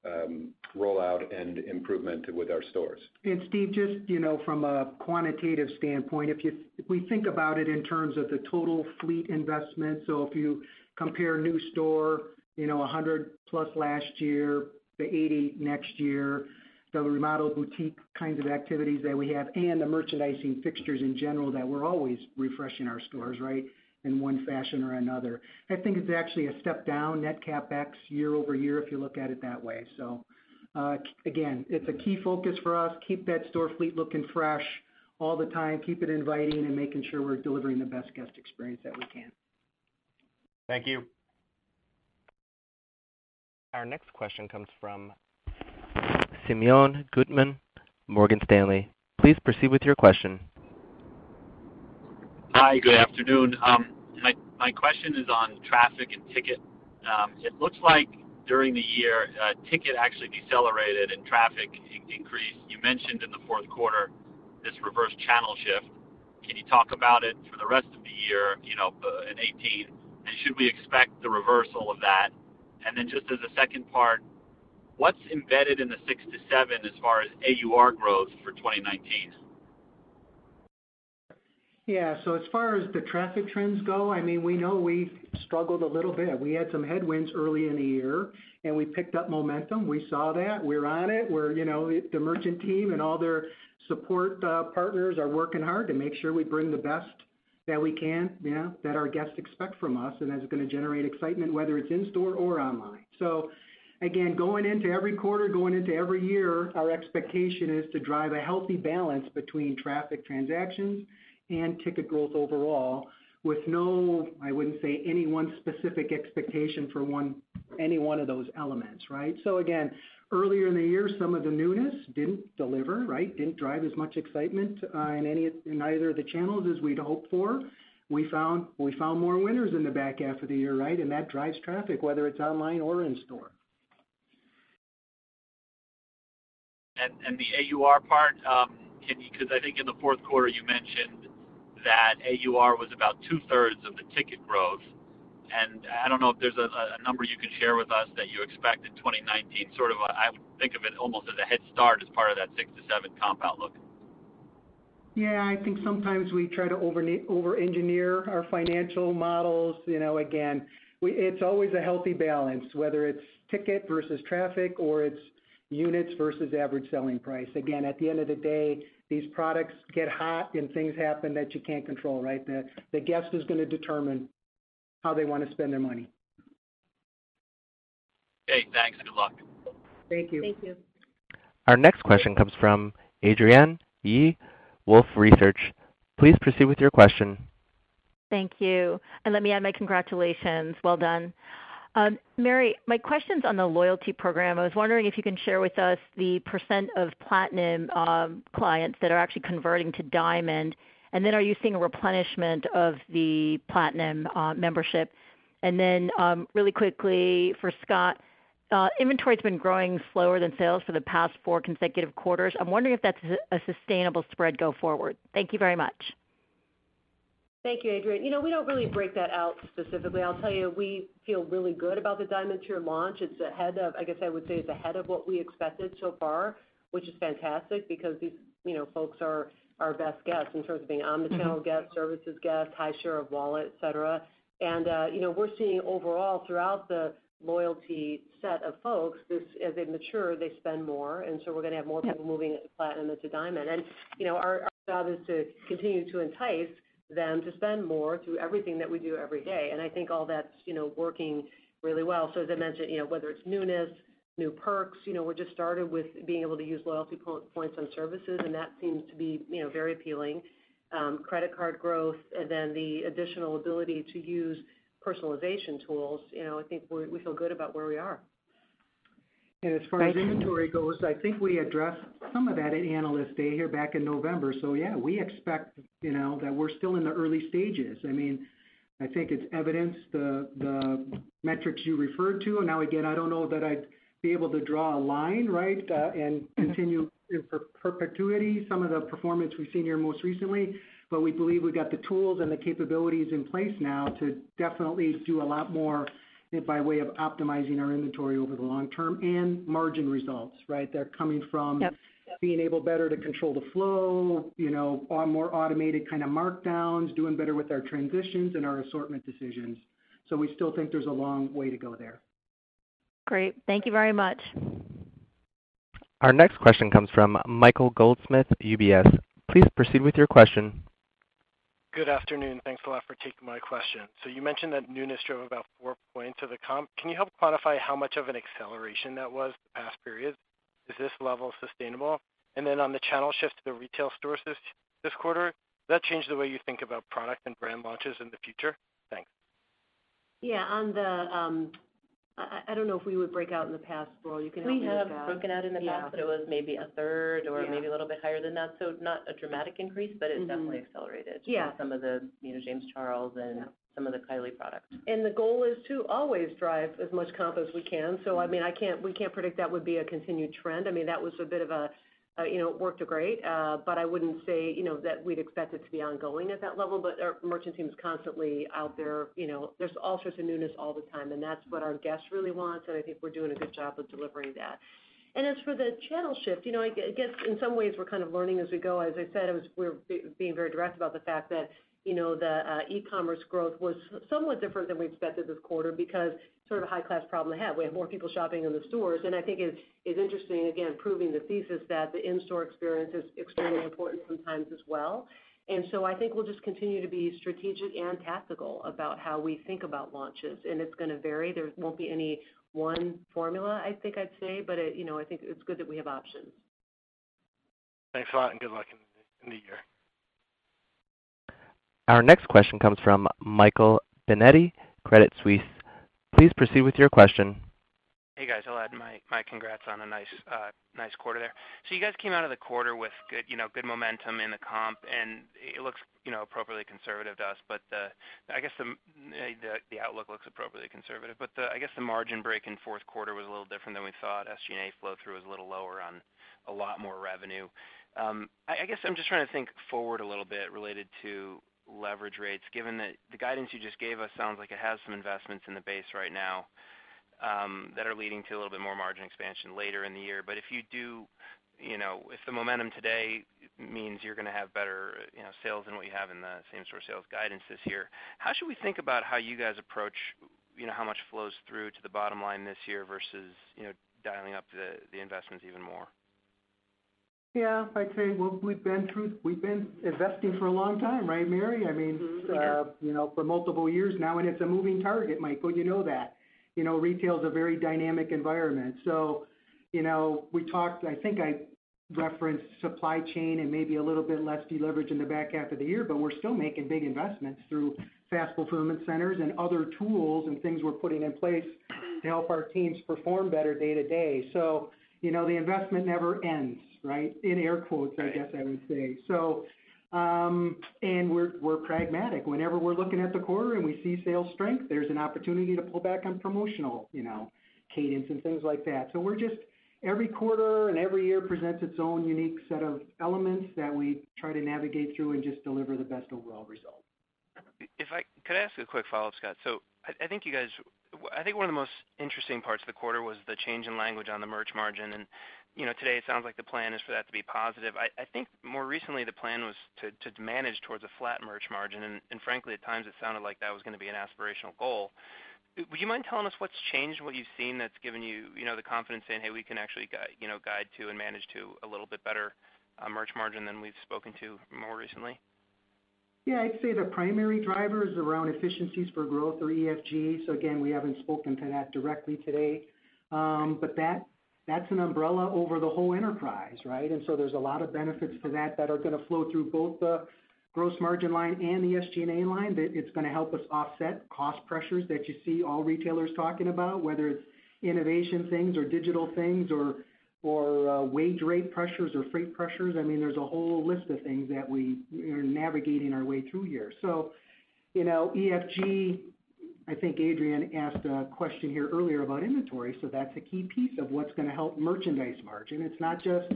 Um, rollout and improvement with our stores. And Steve, just, you know, from a quantitative standpoint, if you we think about it in terms of the total fleet investment, so if you compare new store, you know, 100+ last year, the 80 next year, the remodel boutique kinds of activities that we have, and the merchandising fixtures in general that we're always refreshing our stores, right, in one fashion or another. I think it's actually a step down net CapEx year-over-year if you look at it that way. So, uh, again, it's a key focus for us. Keep that store fleet looking fresh all the time, keep it inviting, and making sure we're delivering the best guest experience that we can. Thank you. Our next question comes from Simeon Gutman, Morgan Stanley. Please proceed with your question. Hi, good afternoon. My my question is on traffic and ticket. Um, It looks like during the year, uh, ticket actually decelerated and traffic increased. You mentioned in the fourth quarter this reverse channel shift. Can you talk about it for the rest of the year, you know, in 18? And Should we expect the reversal of that? And then just as a second part, what's embedded in the 6%-7% as far as AUR growth for 2019? Yeah. So as far as the traffic trends go, I mean, we know we struggled a little bit. We had some headwinds early in the year, and we picked up momentum. We saw that. We're on it. We're, you know, the merchant team and all their support uh, partners are working hard to make sure we bring the best that we can, that our guests expect from us, and that's gonna generate excitement, whether it's in store or online. So again, going into every quarter, going into every year, our expectation is to drive a healthy balance between traffic transactions ticket growth overall with no, I wouldn't say any one specific expectation for any one of those elements, right? So again, earlier in the year, some of the newness didn't deliver, right? Didn't drive as much excitement uh, in either of the channels as we'd hoped for. We found more winners in the back half of the year, right? And that drives traffic, whether it's online or in store. And and the AUR part, um, because I think in the fourth quarter you mentioned that AUR was about two-thirds of the ticket growth. And I don't know if there's a number you can share with us that you expect in 2019, sort of a, I would think of it almost as a head start as part of that 6%-7% comp outlook. Yeah. I think sometimes we try to over-engineer our financial models. You know, again, it's always a healthy balance, whether it's ticket versus traffic or it's units versus average selling price. Again, at the end of the day, these products get hot and things happen that you can't control, right? The guest is gonna determine how they wanna spend their money. Okay, thanks. and Good luck. Thank you. Thank you. Our next question comes from Adrienne Yih, Wolfe Research. Please proceed with your question. Thank you. And let me add my congratulations. Well done. Um, Mary, my question's on the loyalty program. I was wondering if you can share with us the percent % of platinum um, clients that are actually converting to diamond. And then are you seeing a replenishment of the platinum uh, membership? And then um really quickly for Scott, uh, inventory's been growing slower than sales for the past four consecutive quarters. I'm wondering if that's a sustainable spread go forward. Thank you very much. Thank you, Adrienne. You know, we don't really break that out specifically. I'll tell you, we feel really good about the Diamond tier launch. It's ahead of, I guess I would say it's ahead of what we expected so far, which is fantastic because these, you know, folks are our best guests in terms of being omni-channel mm-hmm. guests, services guests, high share of wallet, et cetera. And, uh, you know, we're seeing overall throughout the loyalty set of folks, this, as they mature, they spend more, and so we're gonna have more people moving into platinum into diamond. And you know, our job is to continue to entice them to spend more through everything that we do every day. And I think all that's, you know, working really well. So as I mentioned, you know, whether it's newness, new perks, you know, we're just started with being able to use loyalty points on services, and that seems to be, you know, very appealing. Um, credit card growth and then the additional ability to use personalization tools, you know, I think we feel good about where we are. And as far as inventory goes, I think we addressed some of that at Analyst Day here back in November. So yeah, we expect, you know, that we're still in the early stages. I mean, I think it's evidenced the metrics you referred to. Now, again, I don't know that I'd be able to draw a line, right, uh, and mm-hmm. continue in perpetuity some of the performance we've seen here most recently. But we believe we've got the tools and the capabilities in place now to definitely do a lot more by way of optimizing our inventory over the long term and margin results, right? They're coming from. Yep. Being able better to control the flow, you know, on more automated kind of markdowns, doing better with our transitions and our assortment decisions. So we still think there's a long way to go there. Great. Thank you very much. Our next question comes from Michael Goldsmith, UBS. Please proceed with your question. Good afternoon. Thanks a lot for taking my question. So you mentioned that newness drove about 4 points of the comp. Can you help quantify how much of an acceleration that was the past periods? Is this level sustainable? And then on the channel shift to the retail stores this quarter, does that change the way you think about product and brand launches in the future? Thanks. Yeah. On the, um, I don't know if we would break out in the past, Laurel, you can help me with that. We have broken out in the past. Yeah. It was maybe a third or Maybe a little bit higher than that. So not a dramatic increase, but it mm-hmm. definitely accelerated. Yeah. Some of the, you know, James Charles and Some of the Kylie products. And the goal is to always drive as much comp as we can. So I mean, I can't we can't predict that would be a continued trend. I mean, that was a bit of a, you know, it worked great. Uh but I wouldn't say, you know, that we'd expect it to be ongoing at that level. But our merchant team is constantly out there. You know, there's all sorts of newness all the time, and that's what our guests really want, and I think we're doing a good job of delivering that. And as for the channel shift, you know, I guess in some ways we're kind of learning as we go. As I said, we're being very direct about the fact that, you know, the uh, e-commerce growth was somewhat different than we expected this quarter because sort of a high-class problem to have. We have more people shopping in the stores. And I think it's interesting, again, proving the thesis that the in-store experience is extremely important sometimes as well. And so I think we'll just continue to be strategic and tactical about how we think about launches. And it's gonna vary. There won't be any one formula, I think I'd say. But, you know, I think it's good that we have options. Thanks a lot, and good luck in the year. Our next question comes from Michael Binetti, Credit Suisse. Please proceed with your question. Hey, guys. I'll add my congrats on a nice quarter there. So you guys came out of the quarter with good, you know, good momentum in the comp, and it looks, you know, appropriately conservative to us. But uh I guess the outlook looks appropriately conservative. I guess the margin break in fourth quarter was a little different than we thought. SG&A flow through was a little lower on a lot more revenue. I guess I'm just trying to think forward a little bit related to leverage rates, given that the guidance you just gave us sounds like it has some investments in the base right now, um, that are leading to a little bit more margin expansion later in the year. But if you do, you know, if the momentum today means you're gonna have better, you know, sales than what you have in the same-store sales guidance this year, how should we think about how you guys approach, you know, how much flows through to the bottom line this year versus, you know, dialing up the investments even more? Yeah. I'd say, well, we've been through we've been investing for a long time, right, Mary? I mean, mm-hmm, uh, you know, for multiple years now, and it's a moving target, Michael, you know that. You know, retail is a very dynamic environment. So, you know, we talked, I think I referenced supply chain and maybe a little bit less deleverage in the back half of the year, but we're still making big investments through fast fulfillment centers and other tools and things we're putting in place to help our teams perform better day to day. So, you know, the investment never ends, right? In air quotes, I guess I would say. So um and we're we're pragmatic. Whenever we're looking at the quarter and we see sales strength, there's an opportunity to pull back on promotional, you know, cadence and things like that. So we're just every quarter and every year presents its own unique set of elements that we try to navigate through and just deliver the best overall result. If I could I ask a quick follow-up, Scott? So I think you guys w I think one of the most interesting parts of the quarter was the change in language on the merch margin. You know, today it sounds like the plan is for that to be positive. I think more recently the plan was to manage towards a flat merch margin. And frankly, at times it sounded like that was gonna be an aspirational goal. Would you mind telling us what's changed, what you've seen that's given you you know, the confidence saying, "Hey, we can actually you know, guide to and manage to a little bit better uh, merch margin than we've spoken to more recently? Yeah, I'd say the primary driver is around efficiencies for growth or EFG. So again, we haven't spoken to that directly today. Um, That's an umbrella over the whole enterprise, right? And so there's a lot of benefits to that that are gonna flow through both the gross margin line and the SG&A line, that it's gonna help us offset cost pressures that you see all retailers talking about, whether it's innovation things or digital things or or uh, wage rate pressures or freight pressures. I mean, there's a whole list of things that we are navigating our way through here. So, you know, EFG, I think Adrienne asked a question here earlier about inventory, so that's a key piece of what's gonna help merchandise margin. It's not just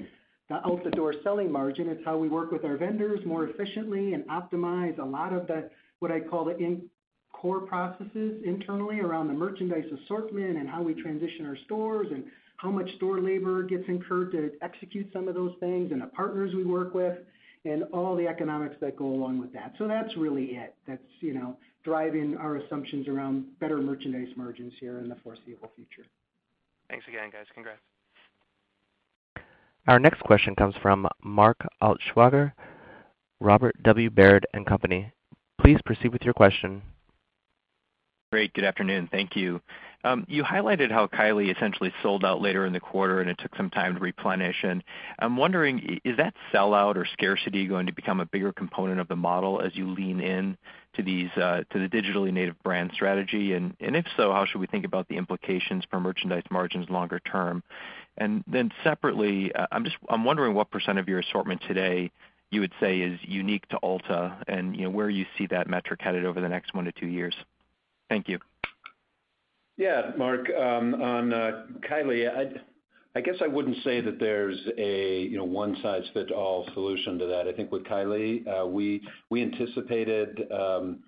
the out-the-door selling margin, it's how we work with our vendors more efficiently and optimize a lot of the, what I call the core processes internally around the merchandise assortment and how we transition our stores and how much store labor gets incurred to execute some of those things, and the partners we work with, and all the economics that go along with that. So that's really it. That's, you know, driving our assumptions around better merchandise margins here in the foreseeable future. Thanks again, guys. Congrats. Our next question comes from Mark Altschwager, Robert W. Baird & Co. Please proceed with your question. Great. Good afternoon. Thank you. Um, you highlighted how Kylie essentially sold out later in the quarter, and it took some time to replenish. And I'm wondering, is that sellout or scarcity going to become a bigger component of the model as you lean in to these, uh, to the digitally native brand strategy? And if so, how should we think about the implications for merchandise margins longer term? And then separately, uh, I'm just I'm wondering what percent % of your assortment today you would say is unique to Ulta and, you know, where you see that metric headed over the next 1 to 2 years. Thank you. Yeah, Mark, um, on uh, Kylie, I guess I wouldn't say that there's a, you know, one-size-fits-all solution to that. I think with Kylie, uh, we we anticipated, you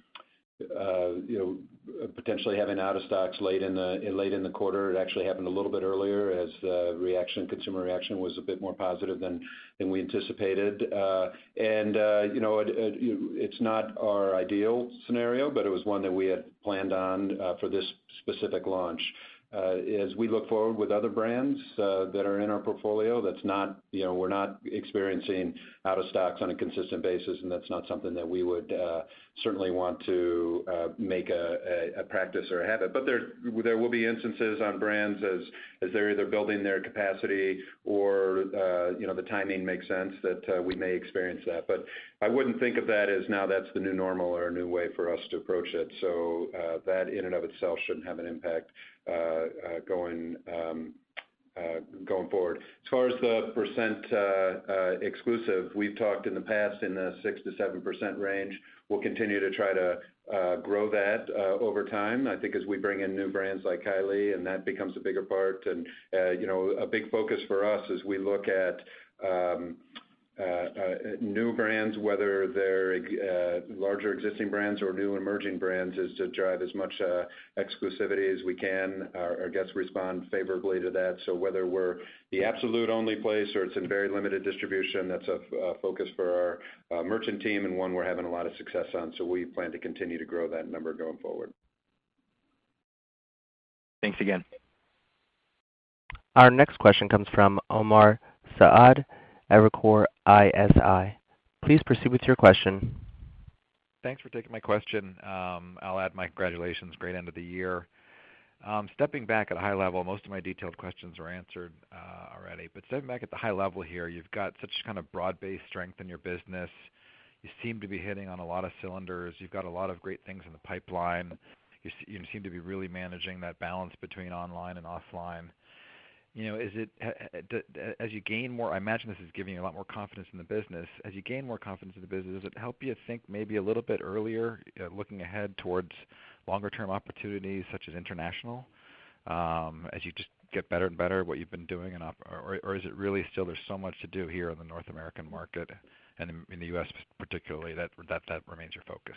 Uh, know, potentially having out of stocks late in the quarter. It actually happened a little bit earlier as the reaction, consumer reaction was a bit more positive than we anticipated. Uh, you know, it's not our ideal scenario, but it was one that we had planned on for this specific launch. As we look forward with other brands that are in our portfolio, that's not, you know, we're not experiencing out of stocks on a consistent basis, and that's not something that we would uh, certainly want to uh, make a practice or a habit. But there will be instances on brands as they're either building their capacity or, uh, you know, the timing makes sense that we may experience that. But I wouldn't think of that as now that's the new normal or a new way for us to approach it. So uh that in and of itself shouldn't have an impact going um, forward. As far as the percent uh, % exclusive, we've talked in the past in the 6%-7% range. We'll continue to try to uh, grow that uh, over time. I think as we bring in new brands like Kylie, and that becomes a bigger part. And you know, a big focus for us as we look at um, Uh, uh, new brands, whether they're uh, larger existing brands or new emerging brands, is to drive as much exclusivity as we can. Our guests respond favorably to that. So whether we're the absolute only place or it's in very limited distribution, that's a focus for our merchant team and one we're having a lot of success on. So we plan to continue to grow that number going forward. Thanks again. Our next question comes from Omar Saad, Evercore ISI. Please proceed with your question. Thanks for taking my question. Um, I'll add my congratulations. Great end of the year. Um, stepping back at a high level, most of my detailed questions were answered uh, already. But stepping back at the high level here, you've got such kind of broad-based strength in your business. You seem to be hitting on a lot of cylinders. You've got a lot of great things in the pipeline. You seem to be really managing that balance between online and offline. You know, is it as you gain more, I imagine this is giving you a lot more confidence in the business. As you gain more confidence in the business, does it help you think maybe a little bit earlier, uh, looking ahead towards longer term opportunities such as international, um, as you just get better and better at what you've been doing or is it really still there's so much to do here in the North American market and in the U.S. particularly that that that remains your focus?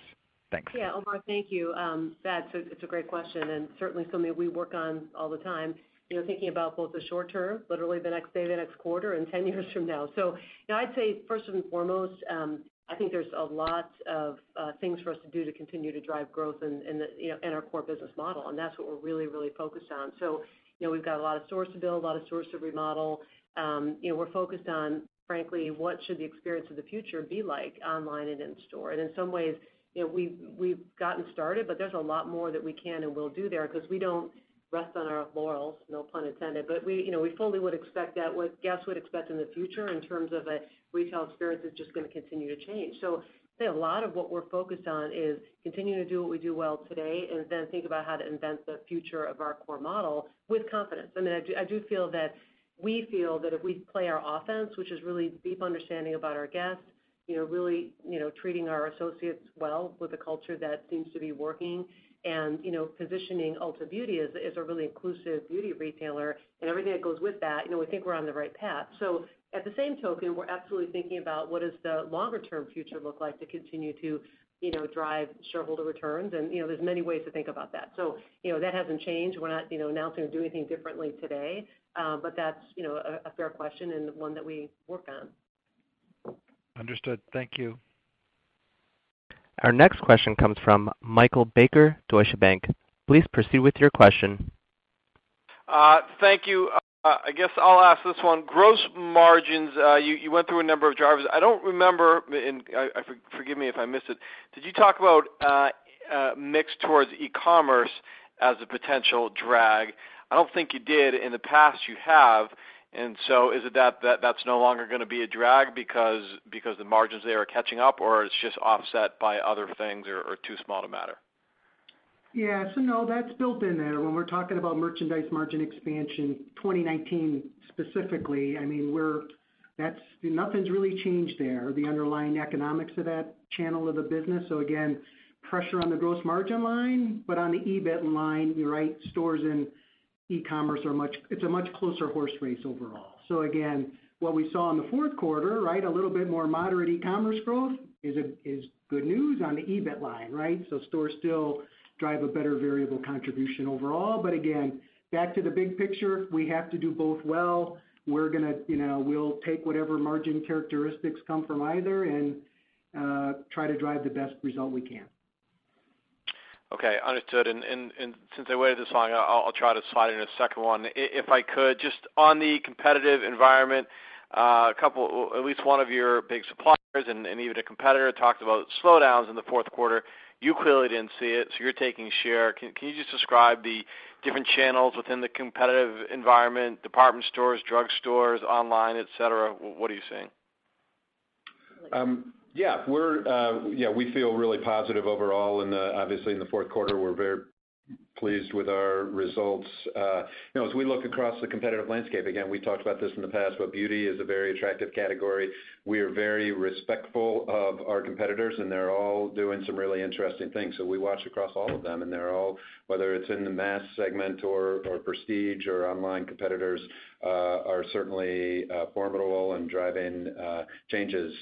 Thanks. Yeah. Omar, thank you. Um, it's a great question, and certainly something we work on all the time, you know, thinking about both the short term, literally the next day, the next quarter, and 10 years from now. So, you know, I'd say first and foremost, um, I think there's a lot of uh, things for us to do to continue to drive growth in the, you know, in our core business model, and that's what we're really really focused on. So, you know, we've got a lot of stores to build, a lot of stores to remodel. Um, you know, we're focused on frankly, what should the experience of the future be like online and in store. And in some ways, you know, we've gotten started, but there's a lot more that we can and will do there because we don't rest on our laurels, no pun intended. But we, you know, we fully would expect that what guests would expect in the future in terms of a retail experience is just gonna continue to change. So, I'd say a lot of what we're focused on is continuing to do what we do well today and then think about how to invent the future of our core model with confidence. I mean, I do feel that we feel that if we play our offense, which is really deep understanding about our guests, you know, really, you know, treating our associates well with a culture that seems to be working and, you know, positioning Ulta Beauty as a really inclusive beauty retailer and everything that goes with that, you know, we think we're on the right path. So at the same token, we're absolutely thinking about what does the longer term future look like to continue to, you know, drive shareholder returns. And, you know, there's many ways to think about that. So, you know, that hasn't changed. We're not, you know, announcing or doing anything differently today. Uh, but that's, you know, a fair question and one that we work on. Understood. Thank you. Our next question comes from Michael Baker, Deutsche Bank. Please proceed with your question. Uh, thank you. Uh, I guess I'll ask this one. Gross margins, uh, you went through a number of drivers. I don't remember, and forgive me if I missed it. Did you talk about mix towards e-commerce as a potential drag? I don't think you did. In the past, you have. And so is it that that that's no longer gonna be a drag because because the margins there are catching up, or it's just offset by other things or too small to matter? Yeah. So no, that's built in there. When we're talking about merchandise margin expansion, 2019 specifically, I mean, we're that's nothing's really changed there, the underlying economics of that channel of the business. So again, pressure on the gross margin line, but on the EBIT line, you're right, stores and e-commerce are much it's a much closer horse race overall. So again, what we saw in the fourth quarter, right, a little bit more moderate e-commerce growth is good news on the EBIT line, right? So stores still drive a better variable contribution overall. But again, back to the big picture, we have to do both well. We're gonna, you know, we'll take whatever margin characteristics come from either and uh, try to drive the best result we can. Okay. Understood. And since I waited this long, I'll try to slide in a second one. If I could, just on the competitive environment, uh, a couple, at least one of your big suppliers and even a competitor talked about slowdowns in the fourth quarter. You clearly didn't see it, so you're taking share. Can you just describe the different channels within the competitive environment, department stores, drugstores, online, et cetera? What are you seeing? Um, Yeah. we're uh, yeah. We feel really positive overall. And obviously, in the fourth quarter, we're very pleased with our results. You know, as we look across the competitive landscape, again, we talked about this in the past, but beauty is a very attractive category. We are very respectful of our competitors, and they're all doing some really interesting things. So we watch across all of them, and they're all, whether it's in the mass segment or prestige or online competitors, uh, are certainly uh, formidable and driving uh, changes.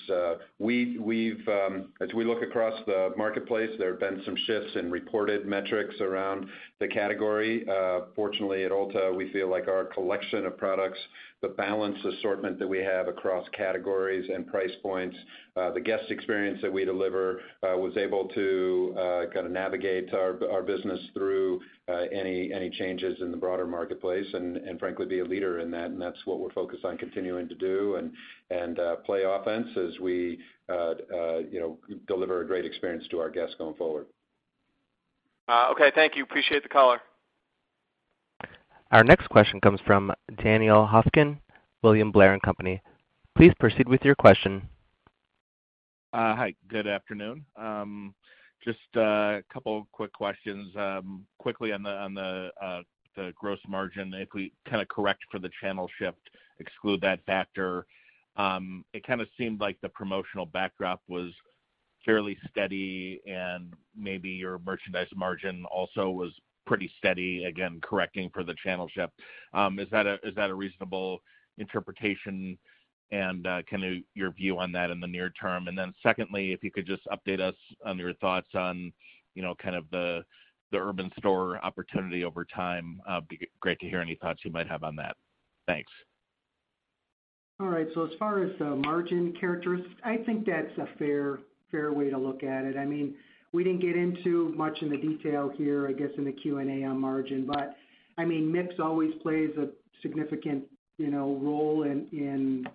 We've, um, as we look across the marketplace, there have been some shifts in reported metrics around the category. Uh, fortunately, at Ulta, we feel like our collection of products, the balanced assortment that we have across categories and price points, uh, the guest experience that we deliver, uh, was able to kind of navigate our business through any any changes in the broader marketplace and and frankly, be a leader in that. And that's what we're focused on continuing to do and and uh play offense as we, you know, deliver a great experience to our guests going forward. Uh, okay. Thank you. Appreciate the color. Our next question comes from Daniel Hofkin, William Blair & Company. Please proceed with your question. Uh, hi, good afternoon. Um, just uh, a couple quick questions. Um, quickly on the gross margin, if we kind of correct for the channel shift, exclude that factor, um, it kind of seemed like the promotional backdrop was fairly steady and maybe your merchandise margin also was pretty steady, again, correcting for the channel shift. Um, is that a reasonable interpretation? And uh, kind of your view on that in the near term. And then secondly, if you could just update us on your thoughts on, you know, kind of the urban store opportunity over time, uh, be great to hear any thoughts you might have on that. Thanks. All right. So as far as the margin characteristics, I think that's a fair way to look at it. I mean, we didn't get into much in the detail here, I guess, in the Q&A on margin. But I mean, mix always plays a significant, you know, role in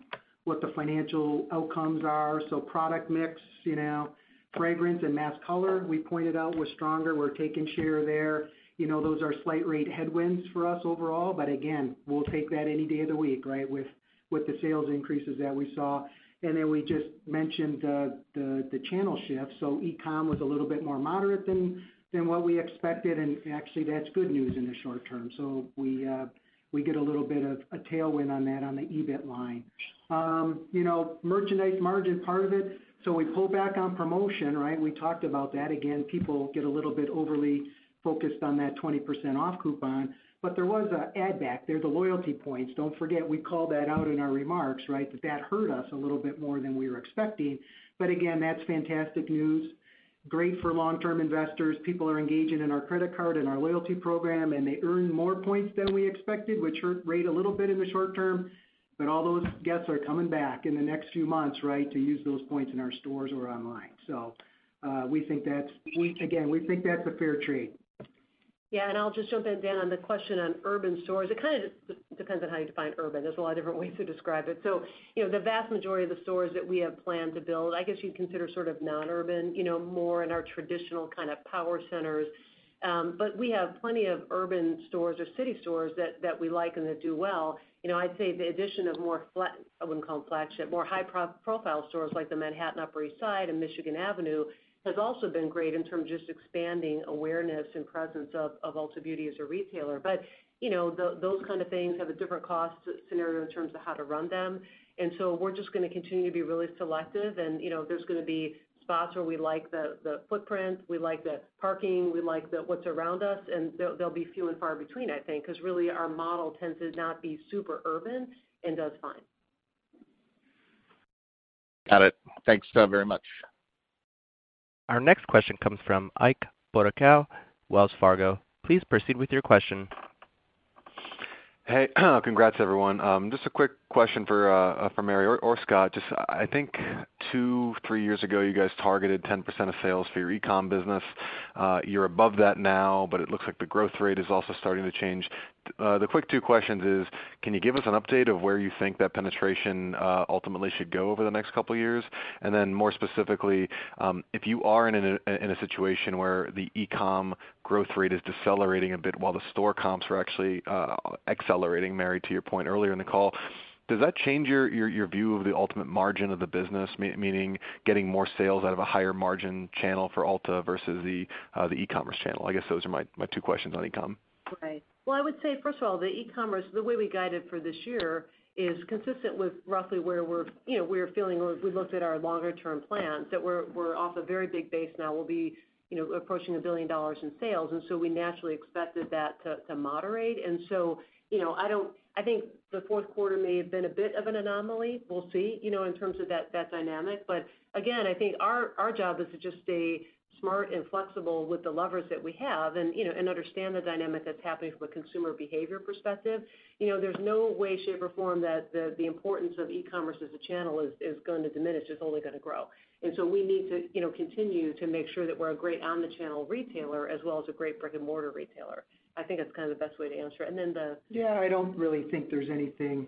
what the financial outcomes are. So product mix, you know, fragrance and mass color, we pointed out was stronger. We're taking share there. You know, those are slight rate headwinds for us overall, but again, we'll take that any day of the week, right, With with the sales increases that we saw. And then we just mentioned the the channel shift. So e-com was a little bit more moderate than than what we expected, and actually that's good news in the short term. So we uh we get a little bit of a tailwind on that on the EBIT line. You know, merchandise margin, part of it, So we pull back on promotion, right? We talked about that. Again, people get a little bit overly focused on that 20% off coupon. But there was an add back there, the loyalty points. Don't forget, we called that out in our remarks, right? That that hurt us a little bit more than we were expecting. But again, that's fantastic news. Great for long-term investors. People are engaging in our credit card and our loyalty program, and they earn more points than we expected, which hurt rate a little bit in the short term. But all those guests are coming back in the next few months, right, to use those points in our stores or online. So uh we think that's again, we think that's a fair trade. Yeah, and I'll just jump in, Dan, on the question on urban stores. It kind of depends on how you define urban. There's a lot of different ways to describe it. So, you know, the vast majority of the stores that we have planned to build, I guess you'd consider sort of non-urban, you know, more in our traditional kind of power centers. Um, but we have plenty of urban stores or city stores that we like and that do well. You know, I'd say the addition of more flat, I wouldn't call them flagship, more high-profile stores like the Manhattan Upper East Side and Michigan Avenue has also been great in terms of just expanding awareness and presence of Ulta Beauty as a retailer. But, you know, those kind of things have a different cost scenario in terms of how to run them. And so we're just gonna continue to be really selective. And, you know, there's gonna be spots where we like the footprint, we like the parking, we like what's around us, and they'll be few and far between, I think, 'cause really our model tends to not be super urban and does fine. Got it. Thanks, uh, very much. Our next question comes from Ike Boruchow, Wells Fargo. Please proceed with your question. Hey, congrats, everyone. Um, just a quick question for uh, Mary or Scott. Just, I think two, three years ago, you guys targeted 10% of sales for your e-com business. Uh, you're above that now, but it looks like the growth rate is also starting to change. Uh, the quick two questions is, can you give us an update of where you think that penetration ultimately should go over the next couple of years? And then more specifically, um, if you are in a situation where the e-com growth rate is decelerating a bit while the store comps are actually accelerating, Mary, to your point earlier in the call, does that change your view of the ultimate margin of the business, meaning getting more sales out of a higher margin channel for Ulta versus uh, the e-commerce channel? I guess those are my two questions on e-com. Right. Well, I would say, first of all, the e-commerce, the way we guided for this year is consistent with roughly where we're, you know, we're feeling when we looked at our longer term plans, that we're off a very big base now. We'll be, you know, approaching $1 billion in sales, and so we naturally expected that to moderate. You know, I think the fourth quarter may have been a bit of an anomaly. We'll see, you know, in terms of that dynamic. But again, I think our job is to just stay smart and flexible with the levers that we have and, you know, and understand the dynamic that's happening from a consumer behavior perspective. You know, there's no way, shape, or form that the importance of e-commerce as a channel is going to diminish. It's only gonna grow. And so we need to, you know, continue to make sure that we're a great omni-channel retailer as well as a great brick-and-mortar retailer. I think that's kind of the best way to answer it. And then the Yeah, I don't really think there's anything,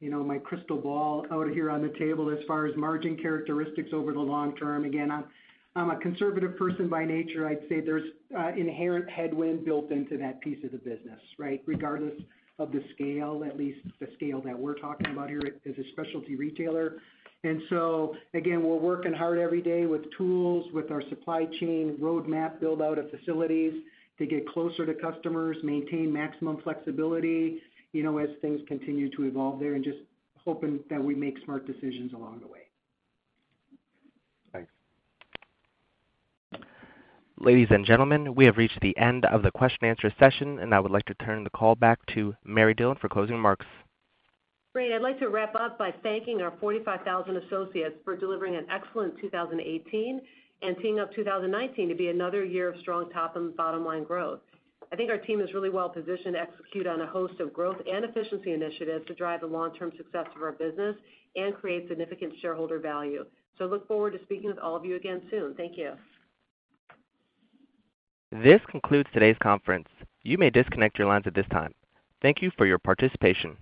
you know, my crystal ball out here on the table as far as margin characteristics over the long term. Again, I'm a conservative person by nature. I'd say there's uh, inherent headwind built into that piece of the business, right? Regardless of the scale, at least the scale that we're talking about here as a specialty retailer. And so again, we're working hard every day with tools, with our supply chain roadmap build out of facilities to get closer to customers, maintain maximum flexibility, you know, as things continue to evolve there, and just hoping that we make smart decisions along the way. Thanks. Ladies and gentlemen, we have reached the end of the question and answer session, and I would like to turn the call back to Mary Dillon for closing remarks. Great. I'd like to wrap up by thanking our 45,000 associates for delivering an excellent 2018 and teeing up 2019 to be another year of strong top and bottom line growth. I think our team is really well positioned to execute on a host of growth and efficiency initiatives to drive the long-term success of our business and create significant shareholder value. So look forward to speaking with all of you again soon. Thank you. This concludes today's conference. You may disconnect your lines at this time. Thank you for your participation.